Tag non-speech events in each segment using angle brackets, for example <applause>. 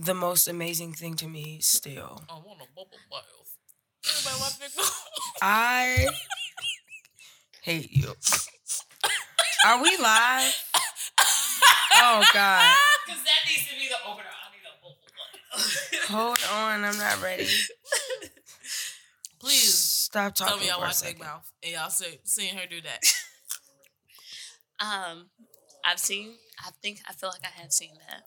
the most amazing thing to me still. I want a bubble bath. Everybody watch Big Mouth. I hate you. Are we live? Oh God. Because that needs to be the opener. I need a bubble bath. Hold on, I'm not ready. Please Stop talking. tell talking me y'all for a watch Big second. Mouth and y'all see, seeing her do that. <laughs> Um, I've seen. I think I feel like I have seen that.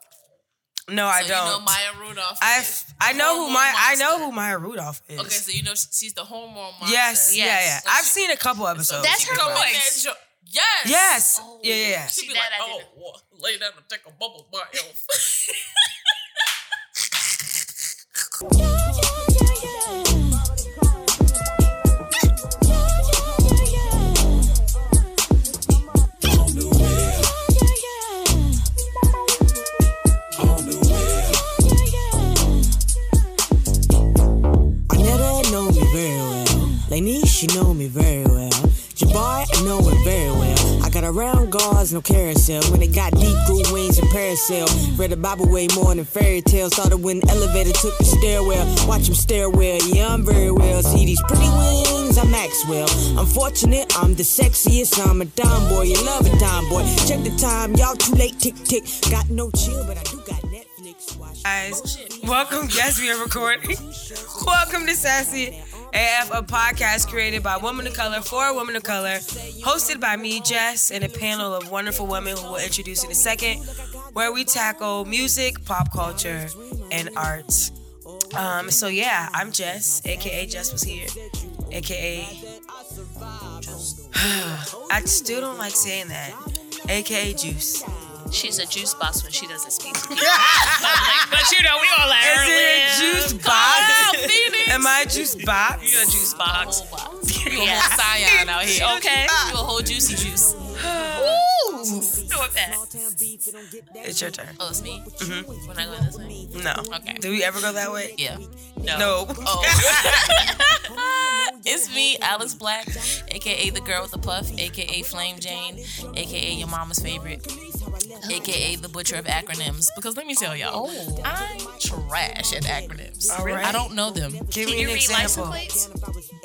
No, I don't. You know Maya Rudolph. I I know who hormone my I know who Maya Rudolph is. Okay, so you know she's the hormone monster. yes, yeah, Yes. yeah. So I've she- seen a couple So episodes. That's she her come in there voice. and Yes. Yes. Oh. Yeah, yeah, yeah. She See, be like, oh, well, lay down and take a bubble bath. <laughs> Anetta <laughs> me very well. Jabbar, I know him very well. I got around guards, no carousel. When it got deep, grew wings and parasail. Read the Bible way more than fairy tales. Started when the elevator took the stairwell. Watch him stare well, yeah, I'm very well. See these pretty wings, I'm Maxwell. I'm fortunate, I'm the sexiest. I'm a dime boy, you love a dime boy. Check the time, y'all too late, tick tick. Got no chill, but I do got Netflix. Watch guys. Welcome, yes, we are recording. <laughs> Welcome to Sassy AF, a podcast created by women of color for a woman of color, hosted by me, Jess, and a panel of wonderful women who we'll introduce in a second, where we tackle music, pop culture, and arts. Um, so yeah, I'm Jess, aka Jess was here, aka. <sighs> I still don't like saying that, aka Juice. She's a juice box when she doesn't speak. <laughs> <laughs> Is but you know, we all like it a juice box? <laughs> Am I a juice box? You a juice box. Whole box. You a Yeah. whole cyan out here. Okay. You a whole juicy juice. Ooh, with that. It's your turn. Oh, it's me? Mm-hmm. We're not going this way? No. Okay. Do we ever go that way? Yeah. No. Oh. it's me, Alice Black, aka the girl with the puff, aka Flame Jane, aka your mama's favorite, aka oh, the butcher of acronyms. Because let me tell y'all, oh. I'm trash at acronyms. All right. I don't know them. Give Can me you an read license example plates?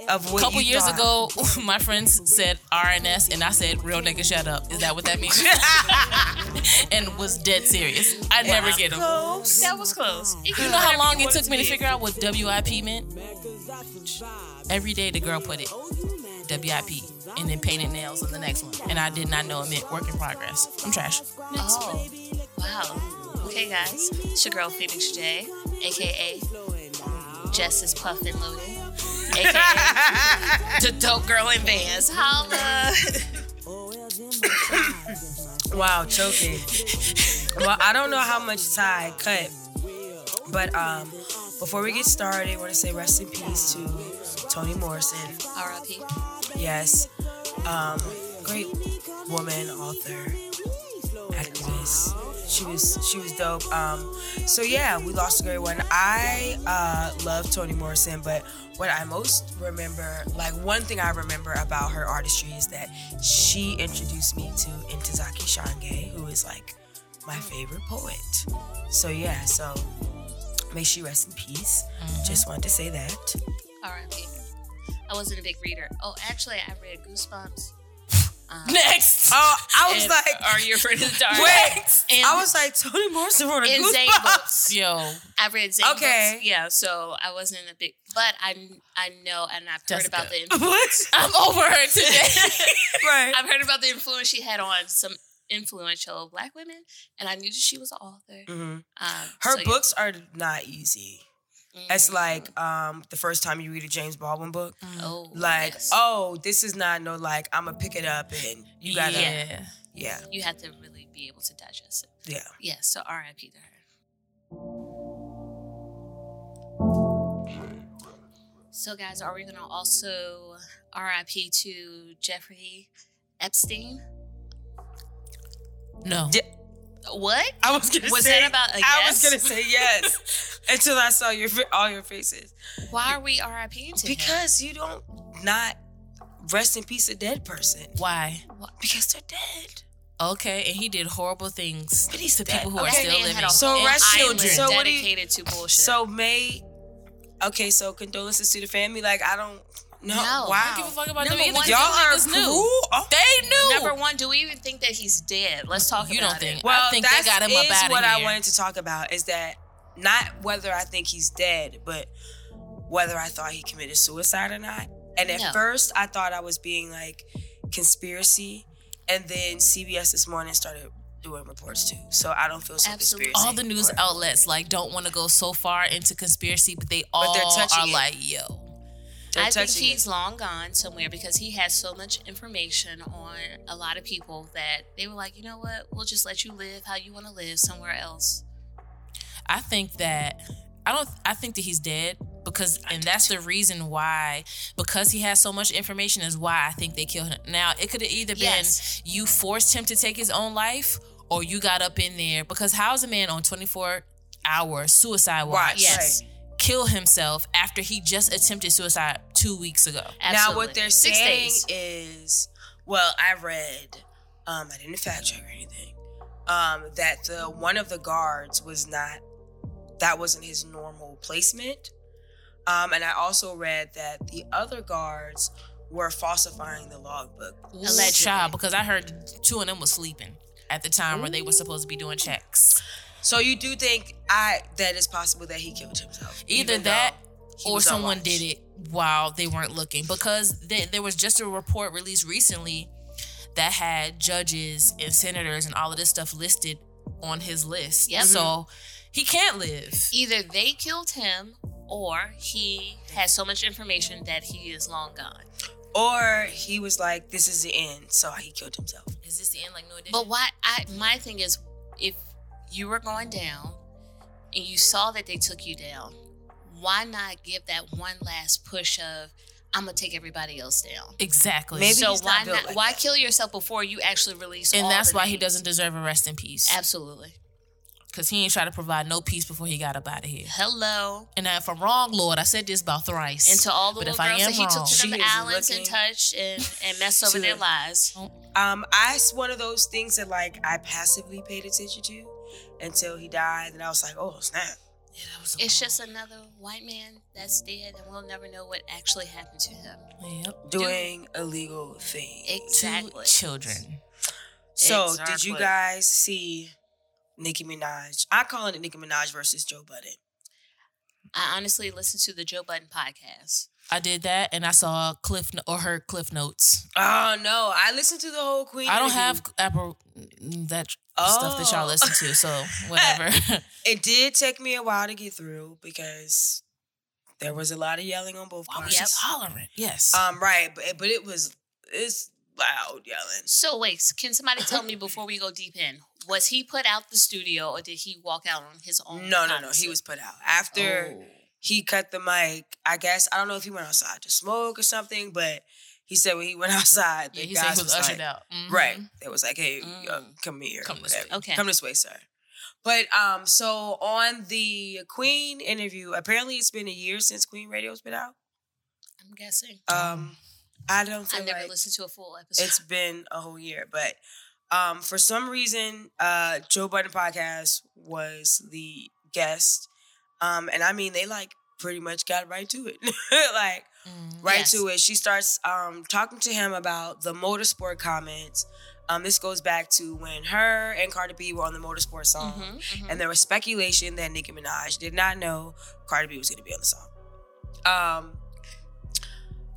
of A couple you years thought. ago, <laughs> my friends said RNS, and I said, "Real nigga, shut up." Is that what that means? <laughs> and was dead serious. I never get them. Close. That was close. You, You know how long it took me to figure out what WIP meant? Every day the girl put it WIP and then painted nails on the next one. And I did not know it meant work in progress. I'm trash. Next. Oh, wow. Okay, guys. It's your girl Phoenix J, aka Jess is Puffin Loaded, aka <laughs> the dope girl in Vans. Holla. <laughs> Wow, choking. well, I don't know how much tie cut, but um, before we get started, I want to say rest in peace to Toni Morrison. R.I.P. Yes, um, great woman, author, activist. She was she was dope. Um, so yeah, we lost a great one. I uh, love Toni Morrison, but what I most remember, like one thing I remember about her artistry is that she introduced me to Ntozake Shange, who is like my favorite poet. So yeah, so may she rest in peace. Mm-hmm. Just wanted to say that. R.I.P. I wasn't a big reader. Oh, actually, I read Goosebumps. Um, Next. Oh, I was and like, Are You Afraid of the Dark? wait. And, I was like, Toni Morrison wrote a and Goosebumps. books. Yo, I read Zane Okay. books. Yeah, so I wasn't a big, but I I know and I've heard Jessica. about the <laughs> influence. I'm over her today. <laughs> right. I've heard about the influence she had on some influential black women, and I knew that she was an author. Mhm. Um, Her so, yeah. books are not easy. It's Mm. like um, the first time you read a James Baldwin book, oh, like, yes. oh, this is not no like I'm gonna pick it up and you gotta, yeah, yeah. yeah, you have to really be able to digest it. yeah. Yeah, so R.I.P. to her. So, guys, are we gonna also R.I.P. to Jeffrey Epstein? No. Yeah. What? I was gonna Was say that about a I was yes? gonna say yes <laughs> until I saw your all your faces Why are we R.I.P. to him? because you don't not rest in peace a dead person Why? because they're dead. Okay, and he did horrible things but he's to people who are still living. So rest children. So what do you- dedicated to bullshit. So May. Okay, so condolences to the family. Like I don't. No, No. wow. I don't give a fuck about Number them either. one, Y'all are niggas cruel. knew. Oh. They knew. Number one, do we even think that he's dead? Let's talk You about don't think? it. Well, I think they got him up is outta what I wanted to talk about is that not whether I think he's dead, but whether I thought he committed suicide or not. And at No. first, I thought I was being like conspiracy, and then CBS this morning started doing reports too. So I don't feel so Absolutely. conspiracy. all the news anymore. outlets like don't want to go so far into conspiracy, but they all they're are it. like, yo. They're I think he's it. long gone somewhere because he has so much information on a lot of people that they were like, you know what? We'll just let you live how you want to live somewhere else. I think that I don't. I think that he's dead because, and that's the reason why. Because he has so much information, is why I think they killed him. Now it could have either been Yes. you forced him to take his own life, or you got up in there. Because how's a man on twenty four hour suicide watch Right, Yes. right. Kill himself after he just attempted suicide two weeks ago? Absolutely. Now what they're Six saying days. is, well, I read, um, I didn't fact check or anything, um, that the one of the guards was not, that wasn't his normal placement, um, and I also read that the other guards were falsifying the logbook. Allegedly. Child, because I heard two of them was sleeping at the time where they were supposed to be doing checks. So you do think I that it's possible that he killed himself? Either that or someone did it while they weren't looking because th- there was just a report released recently that had judges and senators and all of this stuff listed on his list. Yep. So he can't live. Either they killed him or he has so much information that he is long gone. Or he was like, "This is the end," so he killed himself. Is this the end? Like no addition? But why? I my thing is, if you were going down and you saw that they took you down, why not give that one last push of I'm gonna take everybody else down? exactly. Maybe so why not? like why that. kill yourself before you actually release? and all that's the why he doesn't deserve a rest in peace Absolutely. because he ain't try to provide no peace before he got up out of here. Hello. And if I'm wrong, Lord, I said this about thrice. And to all the But little if I girls am that he took wrong- to them She is islands and looking touched and, and messed over their <laughs> lives. Um, I it's one of those things that like I passively paid attention to until he died, and I was like, "Oh snap!" Yeah, that was It's just another white man that's dead, and we'll never know what actually happened to him. Yep. Doing illegal things. Exactly. Two children. So, did you guys see Nicki Minaj? I call it Nicki Minaj versus Joe Budden. I honestly listened to the Joe Budden podcast. I did that, and I saw Cliff or heard Cliff Notes. Oh no, I listened to the whole Queen. I don't interview. have Apple that stuff that y'all Oh. listen to, so <laughs> whatever. <laughs> It did take me a while to get through because there was a lot of yelling on both Why was parts. she hollering? Yes. Um, right, but but it was it's loud yelling. So wait, can somebody tell me before we go deep in, was he put out the studio or did he walk out on his own? No, no, no. He was put out after Oh. He cut the mic. I guess I don't know if he went outside to smoke or something, but he said when he <laughs> went outside, the yeah, he guys said he was was ushered like, out. Mhm. Right. It was like, hey, Mm. come here. Come this way. Okay. Come this way, sir. But um, so on the Queen interview, apparently it's been a year since Queen Radio's been out. I'm guessing. Um, I don't think I never like listened to a full episode. it's been a whole year, but um, for some reason, uh, Joe Budden podcast was the guest, um, and I mean they like pretty much got right to it, <laughs> like Mm. right Yes. to it. She starts um, talking to him about the motorsport comments. Um, this goes back to when her and Cardi B were on the motorsport song, Mhm, mhm. and there was speculation that Nicki Minaj did not know Cardi B was going to be on the song. Um,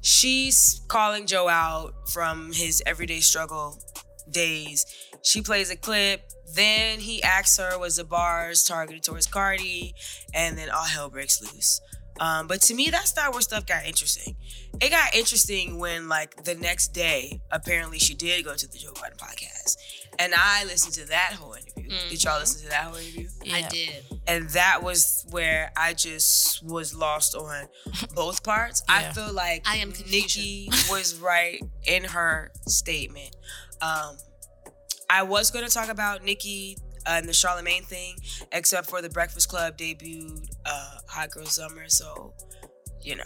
she's calling Joe out from his everyday struggle days. She plays a clip. Then he asks her, was the bars targeted towards Cardi? And then all hell breaks loose. Um, but to me, that's not where stuff got interesting. It got interesting when, like, the next day, apparently she did go to the Joe Budden podcast. And I listened to that whole interview. Did y'all Mhm. listen to that whole interview? I did. and that was where I just was lost on <laughs> both parts. I feel like I am Nicki was right in her statement. Um, I was going to talk about Nicki uh, and the Charlamagne thing, except for the Breakfast Club debuted uh, Hot Girl Summer, so you know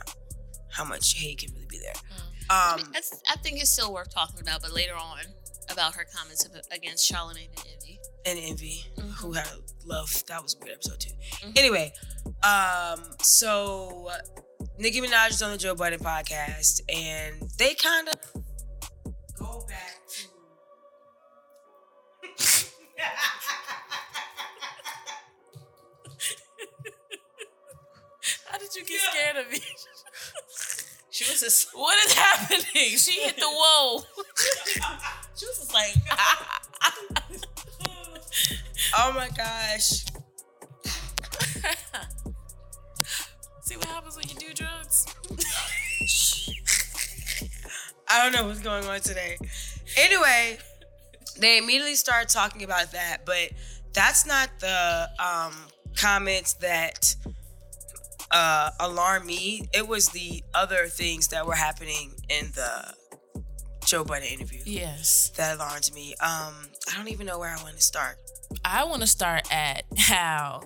how much hate can really be there. I, Um, mean, that's, I think it's still worth talking about, but later on. about her comments against Charlamagne and Envy. and Envy, who had love. That was a weird episode too. Mhm. Anyway, um, so Nicki Minaj is on the Joe Budden podcast, and they kind of of? <laughs> She was just <laughs> What is happening? She hit the wall. <laughs> she was just like oh my gosh! See what happens when you do drugs? I don't know what's going on today. Anyway, they immediately start talking about that, but that's not the um, comments that uh, alarmed me. It was the other things that were happening in the Joe Budden interview Yes. that alarmed me. Um, I don't even know where I want to start. I want to start at how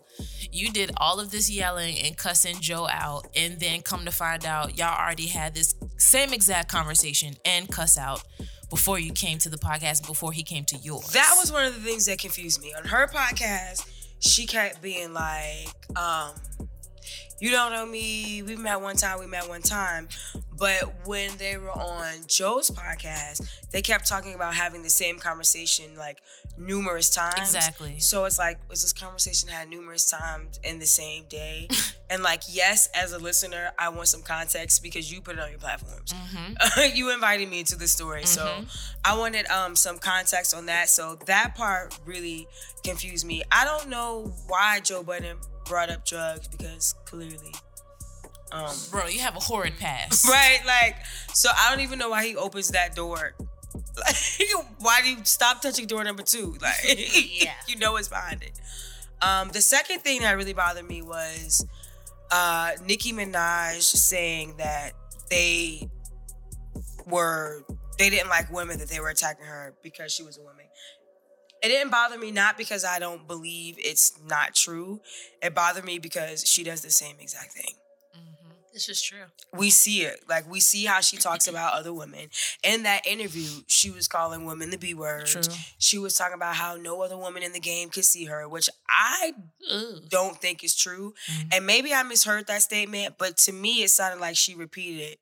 you did all of this yelling and cussing Joe out, and then come to find out y'all already had this same exact conversation and cuss out before you came to the podcast, before he came to yours. That was one of the things that confused me. On her podcast, she kept being like, um, you don't know me, we met one time, we met one time. But when they were on Joe's podcast, they kept talking about having the same conversation like numerous times. Exactly. So it's like, was this conversation had numerous times in the same day? <laughs> and like, yes, as a listener, I want some context because you put it on your platforms. <laughs> you invited me into the story. So I wanted um some context on that. So that part really confused me. I don't know why Joe Budden brought up drugs because clearly um Bro, you have a horrid past. <laughs> right like so I don't even know why he opens that door. <laughs> Like why do you stop touching door number 2? <laughs> Like Yeah. you know what's behind it. Um the second thing that really bothered me was uh Nicki Minaj saying that they were they didn't like women that they were attacking her because she was a woman. It didn't bother me not because I don't believe it's not true. It bothered me because she does the same exact thing. Mm-hmm. this is true. We see it. Like we see how she talks about other women. In that interview, she was calling women the B word. True. She was talking about how no other woman in the game could see her, which I Ooh. don't think is true. Mm-hmm. And maybe I misheard that statement, but to me it sounded like she repeated it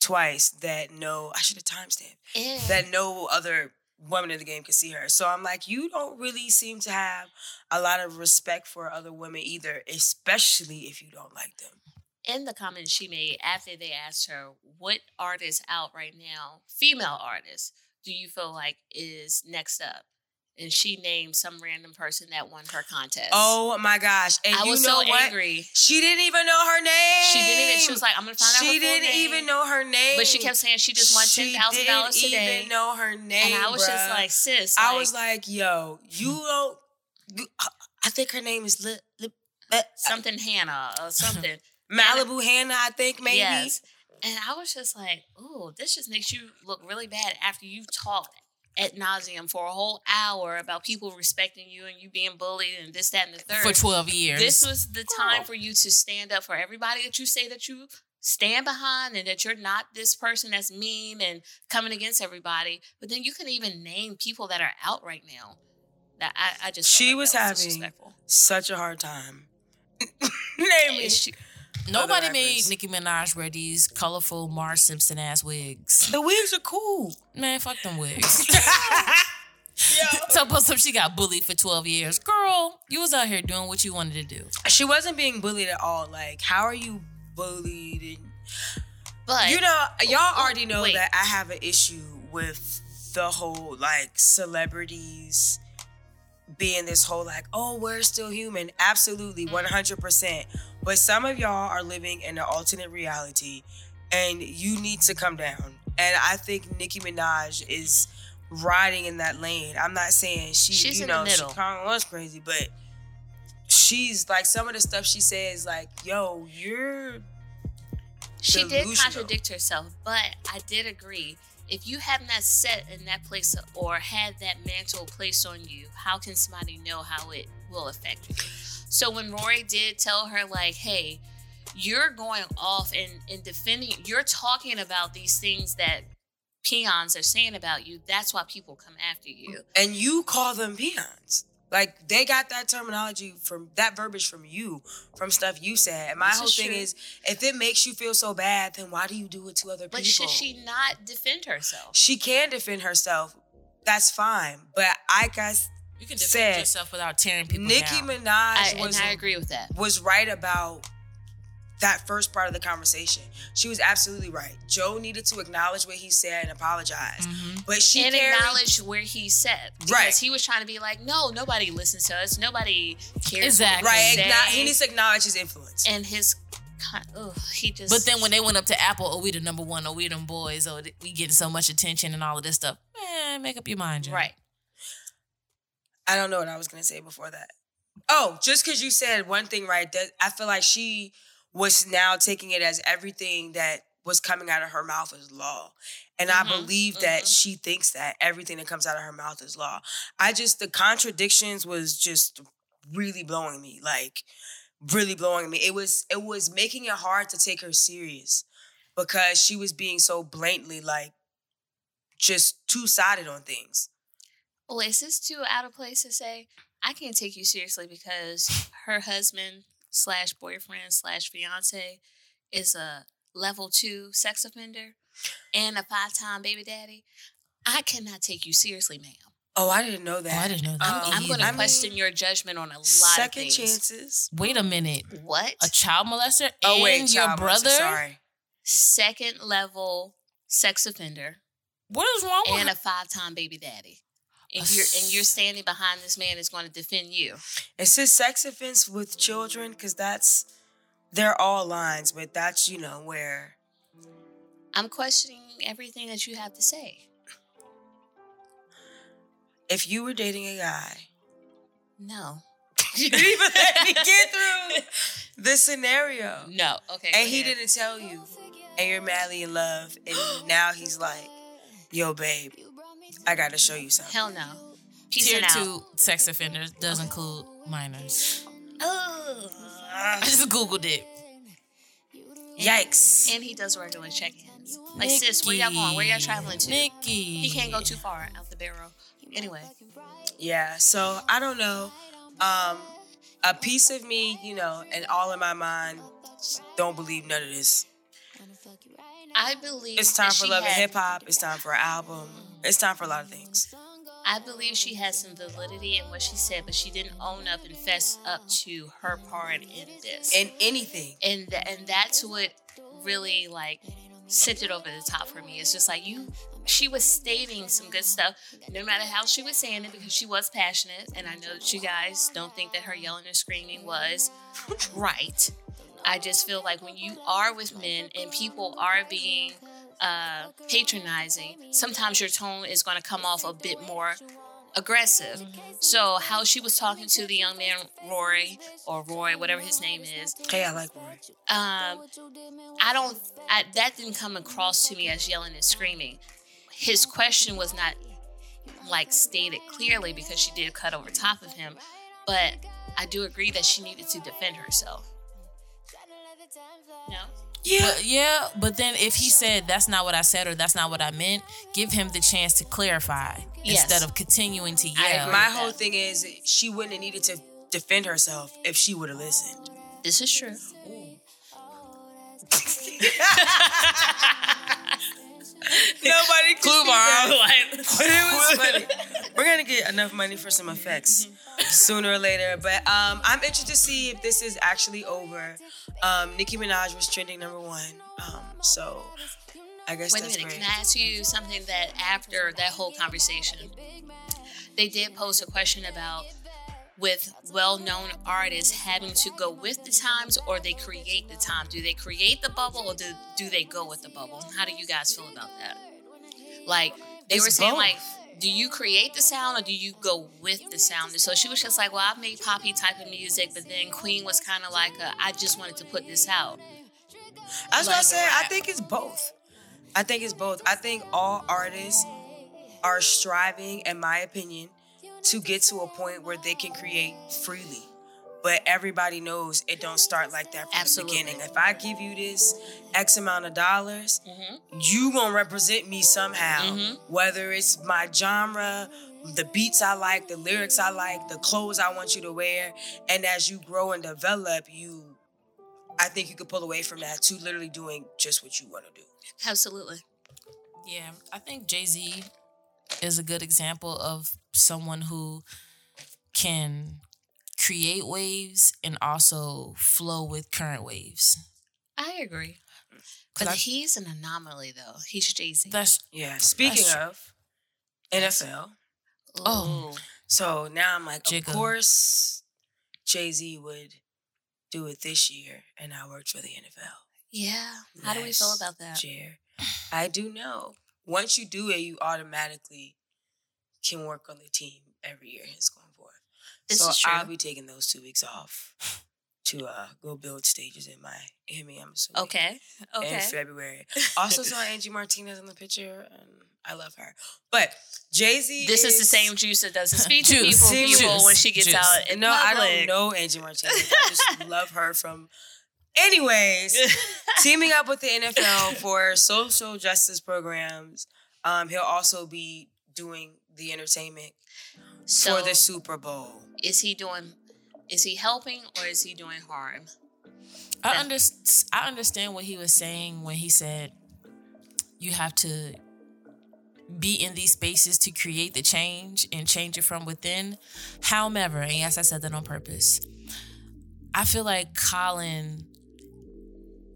twice that no, I should have timestamped that no other woman in the game could see her. So I'm like, you don't really seem to have a lot of respect for other women either, especially if you don't like them. in the comments she made after they asked her what artist out right now, female artist, do you feel like is next up? And she named some random person that won her contest. Oh my gosh. And I you was know so what? angry. She didn't even know her name. She didn't even. She was like, "I'm gonna find out." She didn't name. even know her name. But she kept saying she just won ten thousand dollars today. didn't even know her name. and I was just like, "Sis." I was like, yo, you <laughs> don't. You, I think her name is Li, Li, uh, something Hannah or <laughs> something. Malibu Hannah. I think maybe. Yes. And I was just like, "Ooh, this just makes you look really bad after you've talked at nauseum for a whole hour about people respecting you and you being bullied and this, that, and the third. For 12 years. This was the time for you to stand up for everybody that you say that you stand behind and that you're not this person that's mean and coming against everybody. But then you can even name people that are out right now. That I, I just She like was that having such a hard time. <laughs> Naming. And she- Nobody made. Nicki Minaj wear these colorful Marge Simpson ass wigs. The wigs are cool. Man, fuck them wigs. <laughs> <laughs> Tell us some she got bullied for 12 years. Girl, you was out here doing what you wanted to do. She wasn't being bullied at all. Like, how are you bullied? And, but you know, y'all already know wait. that I have an issue with the whole like celebrities being this whole like, oh, we're still human. Absolutely, Mm. one hundred percent. But some of y'all are living in an alternate reality, and you need to come down. And I think Nicki Minaj is riding in that lane. I'm not saying she, She's you know, she kind of was crazy, but she's like some of the stuff she says, like, yo, you're She did contradict herself, but I did agree. If you have not set in that place or had that mantle placed on you, how can somebody know how it will affect you? So when Rory did tell her, like, hey, you're going off and, and defending, you're talking about these things that peons are saying about you, that's why people come after you. and you call them peons. Like they got that terminology from that verbiage from you, from stuff you said. And my This whole is thing true. is, if it makes you feel so bad, then why do you do it to other But people? But should she not defend herself? She can defend herself. That's fine. But I guess You can defend Said, yourself without tearing people Nicki down. Minaj I, was and I agree with that. was right about that first part of the conversation. She was absolutely right. Joe needed to acknowledge what he said and apologize. Mm-hmm. But she and carried- acknowledge where he said. Because Right. he was trying to be like, no, nobody listens to us. Nobody cares. Exactly. What right. acknow- he needs to acknowledge his influence. and his, ugh, he just. But then when they went up to Apple, oh, we the number one, oh, we them boys, oh, we getting so much attention and all of this stuff. Man, make up your mind, Joe. right, I don't know what I was gonna say before that. Oh, just because you said one thing right, that I feel like she was now taking it as everything that was coming out of her mouth is law. And I mm-hmm, believe that mm-hmm. she thinks that everything that comes out of her mouth is law. I just the contradictions was just really blowing me. Like really blowing me. It was it was making it hard to take her serious because she was being so blatantly like just two-sided on things. Well, is this too out of place to say? I can't take you seriously because her husband slash boyfriend slash fiance is a level two sex offender and a five time baby daddy. I cannot take you seriously, ma'am. Oh, I didn't know that. Oh, I didn't know that. Um, I'm going to question mean, your judgment on a lot second of things. chances. Wait a minute. What? A child molester Oh and wait, your child molester, brother? Sorry. Second level sex offender What is wrong with and her? a five time baby daddy. And you're and you're standing behind this man is going to defend you. Is this sex offense with children? Because that's they're all lines, but that's you know where I'm questioning everything that you have to say. if you were dating a guy, No. <laughs> you didn't even let me get through <laughs> the scenario, No. Okay. and he ahead. didn't tell you, and you're madly in love, and now he's like, "Yo, babe, I got to show you something." Hell no. Peace Tier and out. two sex offenders does include minors. Oh. I <laughs> just Googled it. Yikes! And he does regular check-ins. Like, sis, where y'all going? Where y'all traveling to? Nicki. He can't go too far out the barrel. Anyway, Yeah, so I don't know. Um, a piece of me, you know, and all in my mind, don't believe none of this. I believe It's time for she love and hip hop. It's time for an album. It's time for a lot of things. I believe she has some validity in what she said, but she didn't own up and fess up to her part in this. In anything. and th- and that's what really like sent it over the top for me. It's just like you. She was stating some good stuff, no matter how she was saying it, because she was passionate. And I know that you guys don't think that her yelling and screaming was <laughs> right. I just feel like when you are with men and people are being uh, patronizing, sometimes your tone is going to come off a bit more aggressive. So how she was talking to the young man Rory or Roy, whatever his name is, Hey, I like Roy. um, I don't. I, that didn't come across to me as yelling and screaming. His question was not like stated clearly because she did cut over top of him, but I do agree that she needed to defend herself. No. Yeah. But yeah, but then if he said that's not what I said or that's not what I meant, give him the chance to clarify Yes. instead of continuing to I yell. agree. My whole that. thing is she wouldn't have needed to defend herself if she would have listened. This is true. <laughs> <laughs> Nobody <laughs> <laughs> Clue bomb. But it was funny. We're gonna get enough money for some effects sooner or later. But um, I'm interested to see if this is actually over. Um, Nicki Minaj was trending number one. Um, so I guess Wait a minute. great. Can I ask you something that after that whole conversation, they did post a question about with well-known artists having to go with the times or they create the time. Do they create the bubble or do, do they go with the bubble? How do you guys feel about that? Like they It's were saying both. like do you create the sound or do you go with the sound? And so she was just like, well, I've made poppy type of music, but then Queen was kind of like, a, I just wanted to put this out. That's what I like said. I think it's both. I think it's both. I think all artists are striving, in my opinion, to get to a point where they can create freely. but everybody knows it don't start like that from Absolutely. the beginning. If I give you this X amount of dollars, Mm-hmm. you gonna represent me somehow. Whether it's my genre, the beats I like, the lyrics I like, the clothes I want you to wear, and as you grow and develop, you, I think you could pull away from that to literally doing just what you want to do. Absolutely. Yeah, I think Jay Z is a good example of someone who can create waves and also flow with current waves. I agree. But I- he's an anomaly, though. He's Jay Z. That's Yeah. Speaking That's of NFL, Oh. so now I'm like, Jigga. of course, Jay Z would do it this year, and I worked for the NFL. yeah. How do we feel about that? year. I do know. Once you do it, you automatically can work on the team every year hence going forth. This so is true. I'll be taking those two weeks off to uh, go build stages in Miami. I'm assuming. Okay. In Okay. February. Also <laughs> saw Angie Martinez in the picture, and I love her. But Jay Z. This is the same juice that doesn't <laughs> speak to Juice. people, Juice. people when she gets Juice. out in No, I don't know Angie Martinez. I just <laughs> love her from. Anyways, teaming up with the NFL for social justice programs. Um, he'll also be doing the entertainment so for the Super Bowl. is he doing? Is he helping or is he doing harm? I under, I understand what he was saying when he said you have to be in these spaces to create the change and change it from within. However, and yes, I said that on purpose. I feel like Colin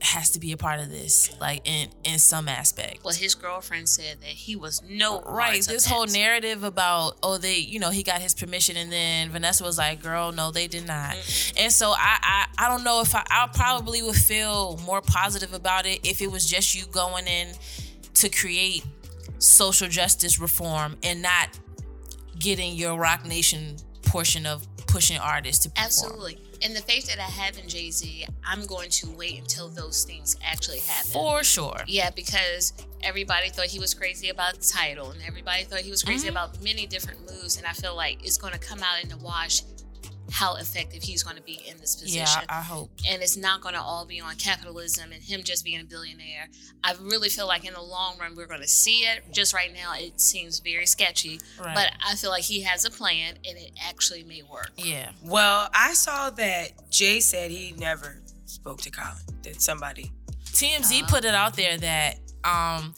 has to be a part of this, like in in some aspect. Well, his girlfriend said that he was no Right, this whole narrative about oh they you know he got his permission and then Vanessa was like girl no they did not and so I, I I don't know if I I probably would feel more positive about it if it was just you going in to create social justice reform and not getting your Roc Nation portion of pushing artists to perform. Absolutely. And the faith that I have in Jay Z, I'm going to wait until those things actually happen. for sure. Yeah, because everybody thought he was crazy about the title, and everybody thought he was crazy Mm-hmm. about many different moves. And I feel like it's going to come out in the wash how effective he's going to be in this position. I, I hope. and it's not going to all be on capitalism and him just being a billionaire. I really feel like in the long run we're going to see it. Just right now, it seems very sketchy, Right. but I feel like he has a plan, and it actually may work. Yeah. Well, I saw that Jay said he never spoke to Colin. That somebody. TMZ put it out there that um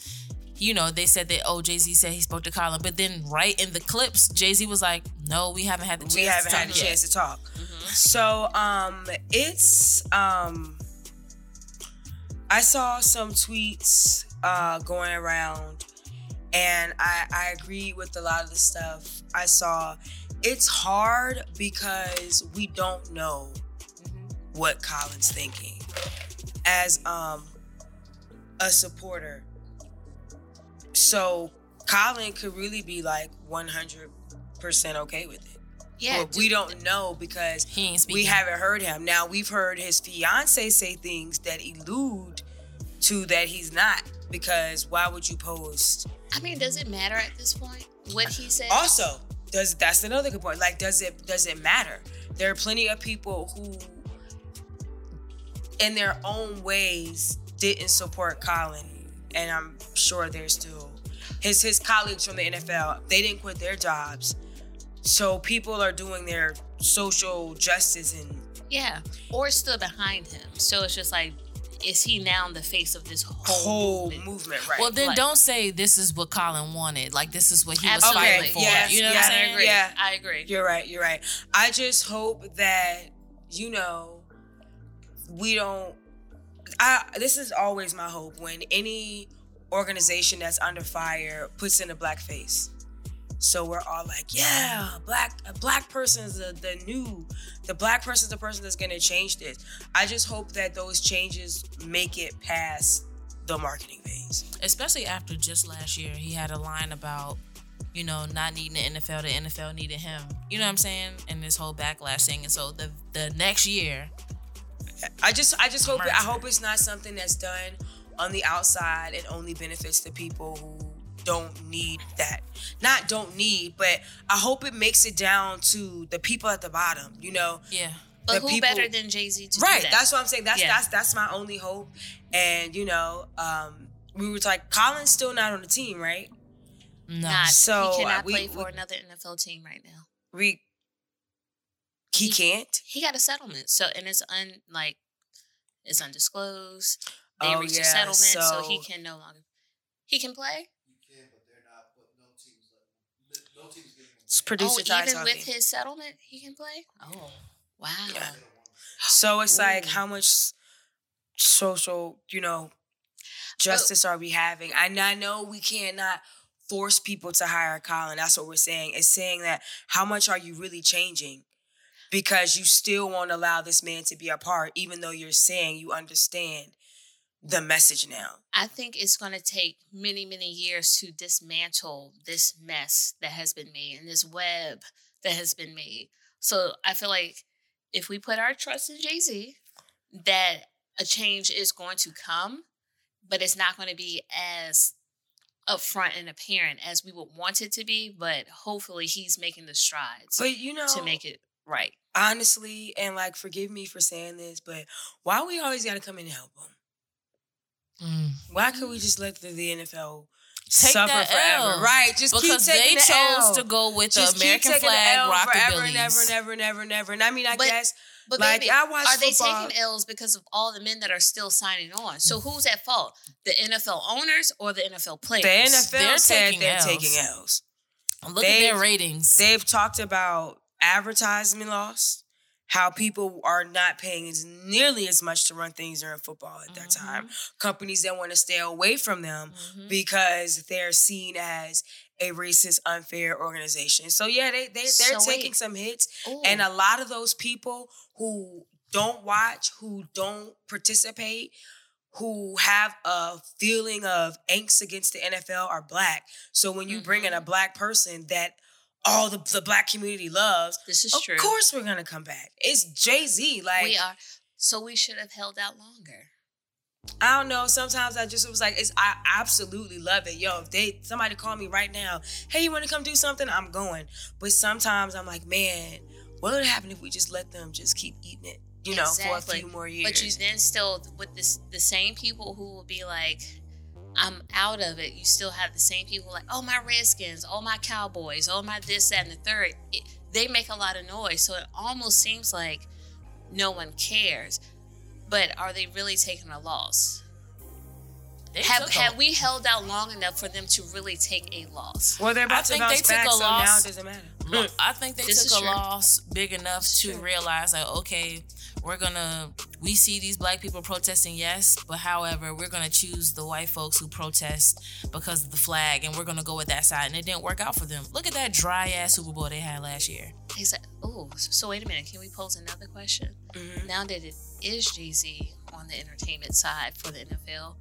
you know they said that oh Jay Z said he spoke to Colin, but then right in the clips Jay Z was like, no, we haven't had the chance. we haven't to had a talk yet." chance to talk. So um it's um I saw some tweets uh going around and I I agree with a lot of the stuff I saw. It's hard because we don't know what Colin's thinking. As um a supporter. So Colin could really be like 100% okay with it. Yeah, But we don't know because He ain't we haven't heard him. Now we've heard his fiance say things that elude to that he's not. Because why would you post? I mean, does it matter at this point what he said? Also, does that's another good point. Like, does it does it matter? There are plenty of people who, in their own ways, didn't support Colin, and I'm sure there's still his his colleagues from the NFL. They didn't quit their jobs, so people are doing their social justice and yeah, or stood behind him. So it's just like, is he now in the face of this whole, whole movement? movement, right? well, then like- don't say this is what Colin wanted. Like this is what he was fighting for. yes, you know yes, what I'm I saying? agree. Yeah. I agree. You're right. You're right. I just hope that you know we don't. I this is always my hope when any organization that's under fire puts in a black face. So we're all like, yeah, black a black person is the, the new, the black person is the person that's gonna change this. I just hope that those changes make it past the marketing phase. Especially after just last year, he had a line about you know not needing the NFL. The NFL needed him. You know what I'm saying? And this whole backlash thing. And so the the next year, I just I just hope I hope it's not something that's done on the outside and only benefits the people who don't need that. Not don't need, but I hope it makes it down to the people at the bottom, you know. yeah. But the who people, better than Jay Z to right? do that? That's what I'm saying. That's Yeah. that's that's my only hope. And you know, um, we were like, Colin's still not on the team, right? No. Not, So, he uh, cannot we- play for we- another NFL team right now. We he can't. He got a settlement, so and it's un like it's undisclosed. They Oh, reached yeah, a settlement, so, so- he can no longer. He can play. You can, but they're not. But no teams. Let, no teams getting. It's Oh, producer Ty even talking. with his settlement, he can play. Oh, wow. Yeah. So it's like, how much social, you know, justice are we having? And I know we cannot force people to hire Colin. That's what we're saying. It's saying that how much are you really changing? Because you still won't allow this man to be a part, even though you're saying you understand the message now. I think it's going to take many, many years to dismantle this mess that has been made and this web that has been made. So I feel like if we put our trust in Jay Z, that a change is going to come, but it's not going to be as upfront and apparent as we would want it to be. But hopefully, he's making the strides But you know, to make it right. honestly, and like, forgive me for saying this, but why we always got to come in and help him? Mm. Why could we just let the, the NFL Take suffer forever? L. Right, just because keep taking they the chose L. to go with just the American flag the L forever and rockabilly. ever and ever and ever and ever. And I mean, I But- guess But Like, baby, I watch are they taking L's because of all the men that are still signing on? So who's at fault? The NFL owners or the NFL players? the NFL They're said taking they're Ls. taking L's. Look at their ratings. They've talked about advertisement loss, how people are not paying as nearly as much to run things during football at that time. Companies that want to stay away from them Mhm. because they're seen as a racist, unfair organization. So yeah, they they they're So wait. taking some hits. Ooh. And a lot of those people who don't watch, who don't participate, who have a feeling of angst against the NFL are black. So when you bring in Mm-hmm. a black person that all the, the black community loves, this is of true. Of course we're gonna come back. It's Jay Z. Like we are. So we should have held out longer. I don't know. Sometimes I just was like, it's I absolutely love it. Yo, if they somebody call me right now, hey, you want to come do something? I'm going. But sometimes I'm like, man, what would happen if we just let them just keep eating it? You know, for a few more years. But you then still with this the same people who will be like, I'm out of it. You still have the same people like, oh my Redskins, oh my Cowboys, oh my this, that, and the third. It, they make a lot of noise, so it almost seems like no one cares. But are they really taking a loss? They Have a- have we held out long enough for them to really take a loss? well, they're about I to think bounce they took back, a so now loss. it doesn't matter. I <laughs> think they This took a true. loss big enough to realize that okay, we're gonna we see these black people protesting, yes, but however, we're gonna choose the white folks who protest because of the flag, and we're gonna go with that side, and it didn't work out for them. Look at that dry ass Super Bowl they had last year. Oh, so wait a minute. Can we pose another question? Mhm. Now that it is Jay Z on the entertainment side for the NFL,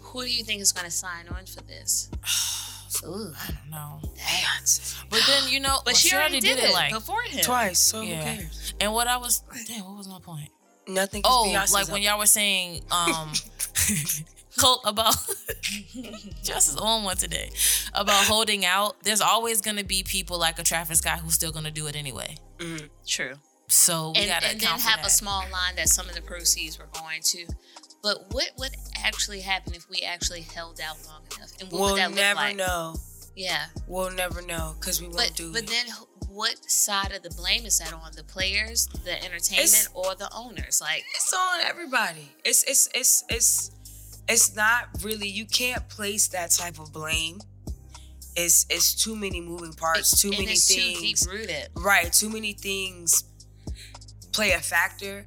who do you think is going to sign on for this? <sighs> <sighs> <sighs> Ooh, I don't know, Beyonce. but then you know, but well, she already did, it like before him. Twice, so Yeah. who cares? And what I was, damn, what was my point? Nothing. Oh, Beyonce's like up. when y'all were saying, um, <laughs> Colt about <laughs> just is on one today about holding out. There's always gonna be people like a Travis Scott who's still gonna do it anyway. Mhm. True. So we And, gotta and then have that. a small line that some of the proceeds were going to. But what would actually happen if we actually held out long enough? And what We'll would that look never like? know. Yeah. We'll never know because we won't But do but it. then what side of the blame is that on? The players, the entertainment, It's- or the owners? Like it's on everybody. It's it's it's it's it's not really you can't place that type of blame. It's it's too many moving parts, too many it's things. too deep rooted. Right, too many things play a factor.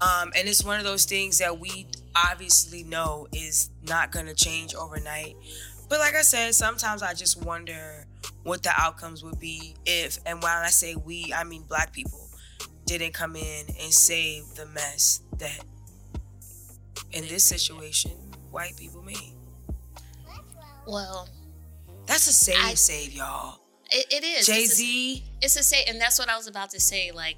Um, and it's one of those things that we obviously know is not gonna change overnight. But like I said, sometimes I just wonder what the outcomes would be if and when I say we, I mean black people didn't come in and save the mess that in this situation white people made. Well, That's a save I- save, y'all. it, it is. Jay It's a- Z, It's a say, and that's what I was about to say. Like,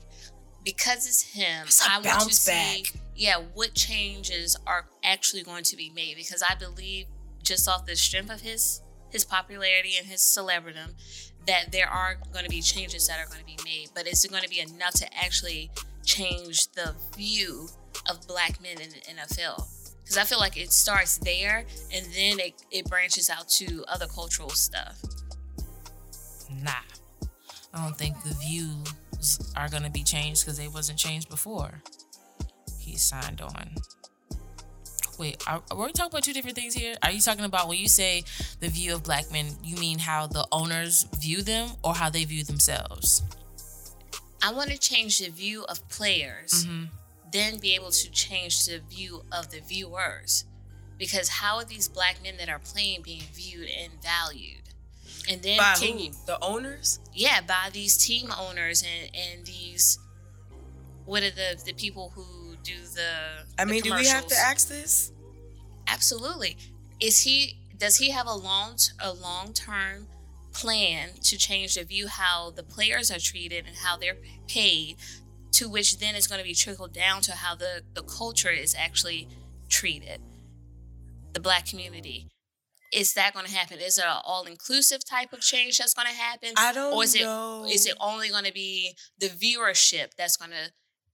because it's him, It's I want to bounce see, back. Yeah, what changes are actually going to be made. Because I believe, just off the strength of his his popularity and his celebridom, that there are going to be changes that are going to be made. But is it going to be enough to actually change the view of black men in the NFL? Because I feel like it starts there and then it, it branches out to other cultural stuff. Nah. I don't think the views are gonna be changed because they wasn't changed before. He signed on. Wait, are, are we talking about two different things here? Are you talking about when you say the view of black men, you mean how the owners view them or how they view themselves? I want to change the view of players, Mm-hmm. then be able to change the view of the viewers. Because how are these black men that are playing being viewed and valued? And then By can who? you, The owners? yeah, by these team owners and and these what are the the people who do the I the mean, do we have to ask this? Absolutely. Is he does he have a long a long term plan to change the view how the players are treated and how they're paid, to which then is going to be trickled down to how the the culture is actually treated, the black community. Is that going to happen? Is it an all inclusive type of change that's going to happen? I don't or is it know. is it only going to be the viewership that's going to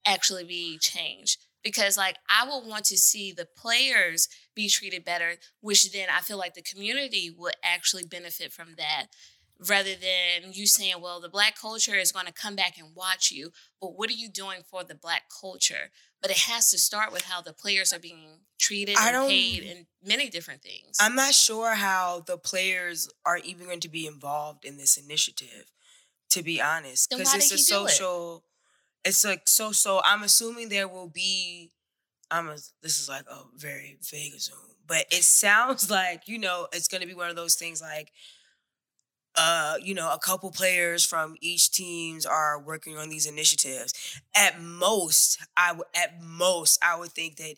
actually be changed? Because like I would want to see the players be treated better, which then I feel like the community would actually benefit from that. Rather than you saying, well, the black culture is going to come back and watch you, but what are you doing for the black culture? But it has to start with how the players are being treated I and paid and many different things. I'm not sure how the players are even going to be involved in this initiative, to be honest. Because it's a social. it? It's like so so I'm assuming there will be I'm a this is like a very vague assume, but it sounds <laughs> like, you know, it's gonna be one of those things like uh, you know, a couple players from each teams are working on these initiatives. At most, I would at most I would think that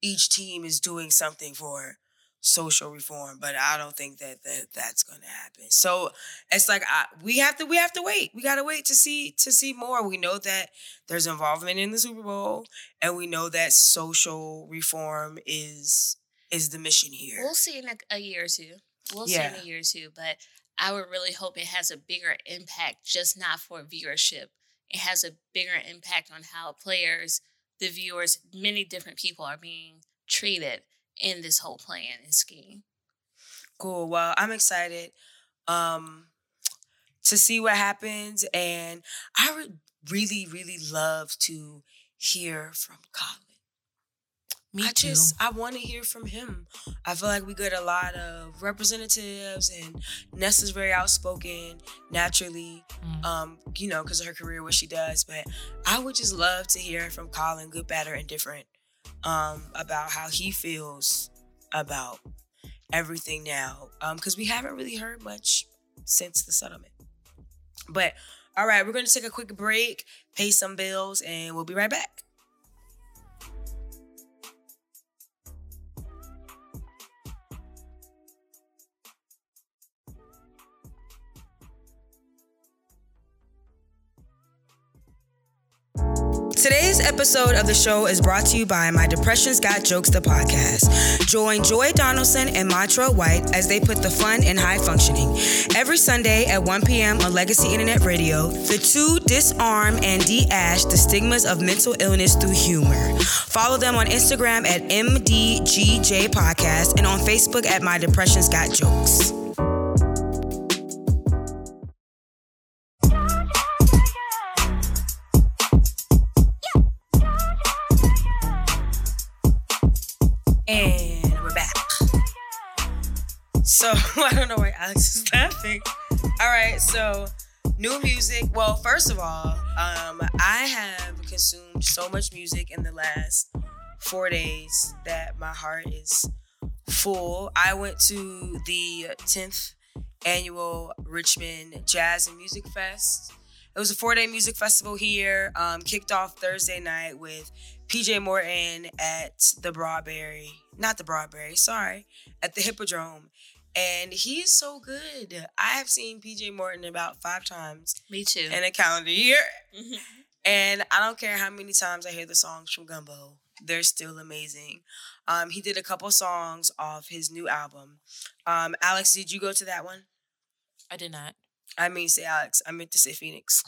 each team is doing something for social reform, but I don't think that, that that's going to happen. So it's like I, we have to we have to wait. We got to wait to see to see more. We know that there's involvement in the Super Bowl, and we know that social reform is is the mission here. We'll see in a, a year or two. We'll Yeah. see in a year or two, but I would really hope it has a bigger impact, just not for viewership. It has a bigger impact on how players, the viewers, many different people are being treated in this whole plan and scheme. Cool. Well, I'm excited um to see what happens and I would really really love to hear from Colin. Me I too. just I want to hear from him. I feel like we get a lot of representatives and Nessa's very outspoken naturally Mm. um you know because of her career what she does but I would just love to hear from Colin good bad and indifferent um about how he feels about everything now um because we haven't really heard much since the settlement. But all right we're going to take a quick break pay some bills and we'll be right back Today's episode of the show is brought to you by My Depression's Got Jokes, the podcast. Join Joy Donaldson and Matra White as they put the fun in high functioning. Every Sunday at 1 p.m. on Legacy Internet Radio, the two disarm and de ash the stigmas of mental illness through humor. Follow them on Instagram at MDGJ Podcast and on Facebook at My Depression's Got Jokes. Alex is laughing. All right, so new music. Well, first of all, um, I have consumed so much music in the last four days that my heart is full. I went to the 10th annual Richmond Jazz and Music Fest. It was a four day music festival here. Um, kicked off Thursday night with PJ Morton at the Broadberry, not the Broadberry, sorry, at the Hippodrome. And he is so good. I have seen PJ Morton about five times Me too. in a calendar year. Mhm. And I don't care how many times I hear the songs from Gumbo, they're still amazing. Um, he did a couple songs off his new album. Um, Alex, did you go to that one? I did not. I mean, say Alex. I meant to say Phoenix.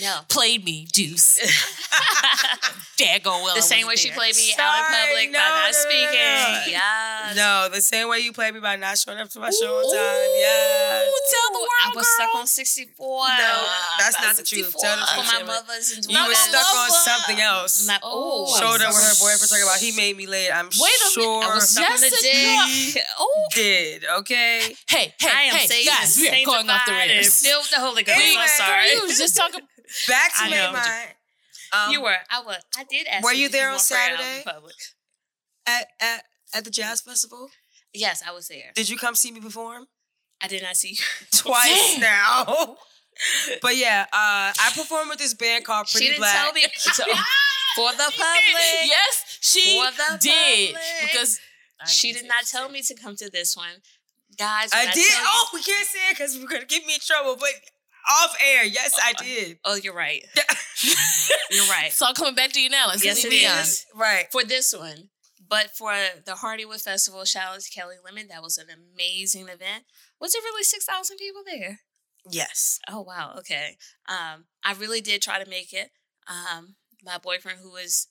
No. played me, Deuce. <laughs> There go well. The same wasn't way she played me out in public no, by not no, no, speaking. no. Yes. No, the same way you played me by not showing up to my show on time. Yes. Tell the world, I was girl. stuck on 64. No, that's not the truth. Tell the For truth. my Shayla. mothers and You were my stuck on something else. My, oh, oh Showed up with her boyfriend talking about he made me late. I'm Wait a minute, sure I was stuck on the Jessica. dick. Oh, did. Okay. Hey, hey, I am hey, saved, guys, we are going off the sanctified, and rails. filled with the Holy Ghost. Anyway, I'm sorry. You was just talking. Back to I my mind. Um, you were. I was. I did ask. Were you you there on want prayer out in Saturday? public. at, at at the jazz festival. Yes, I was there. Did you come see me perform? I did not see you. <laughs> <laughs> Twice <laughs> now. but yeah, uh, I performed with this band called Pretty she didn't Black. tell me so, for the public. Yes, she For the did public. because She did not tell me to come to this one, guys. when I did. Oh, we can't say it because we're gonna get me in trouble. But off air, yes, I did. Oh, you're right. <laughs> You're right. So I'm coming back to you now. Let's Yes, leave it me on. right. For this one, but for the Hardywood Festival, shout out to Kelly Lemon. That was an amazing event. Was it really six thousand people there? Yes. Oh wow. Okay. Um, I really did try to make it. Um, my boyfriend, who is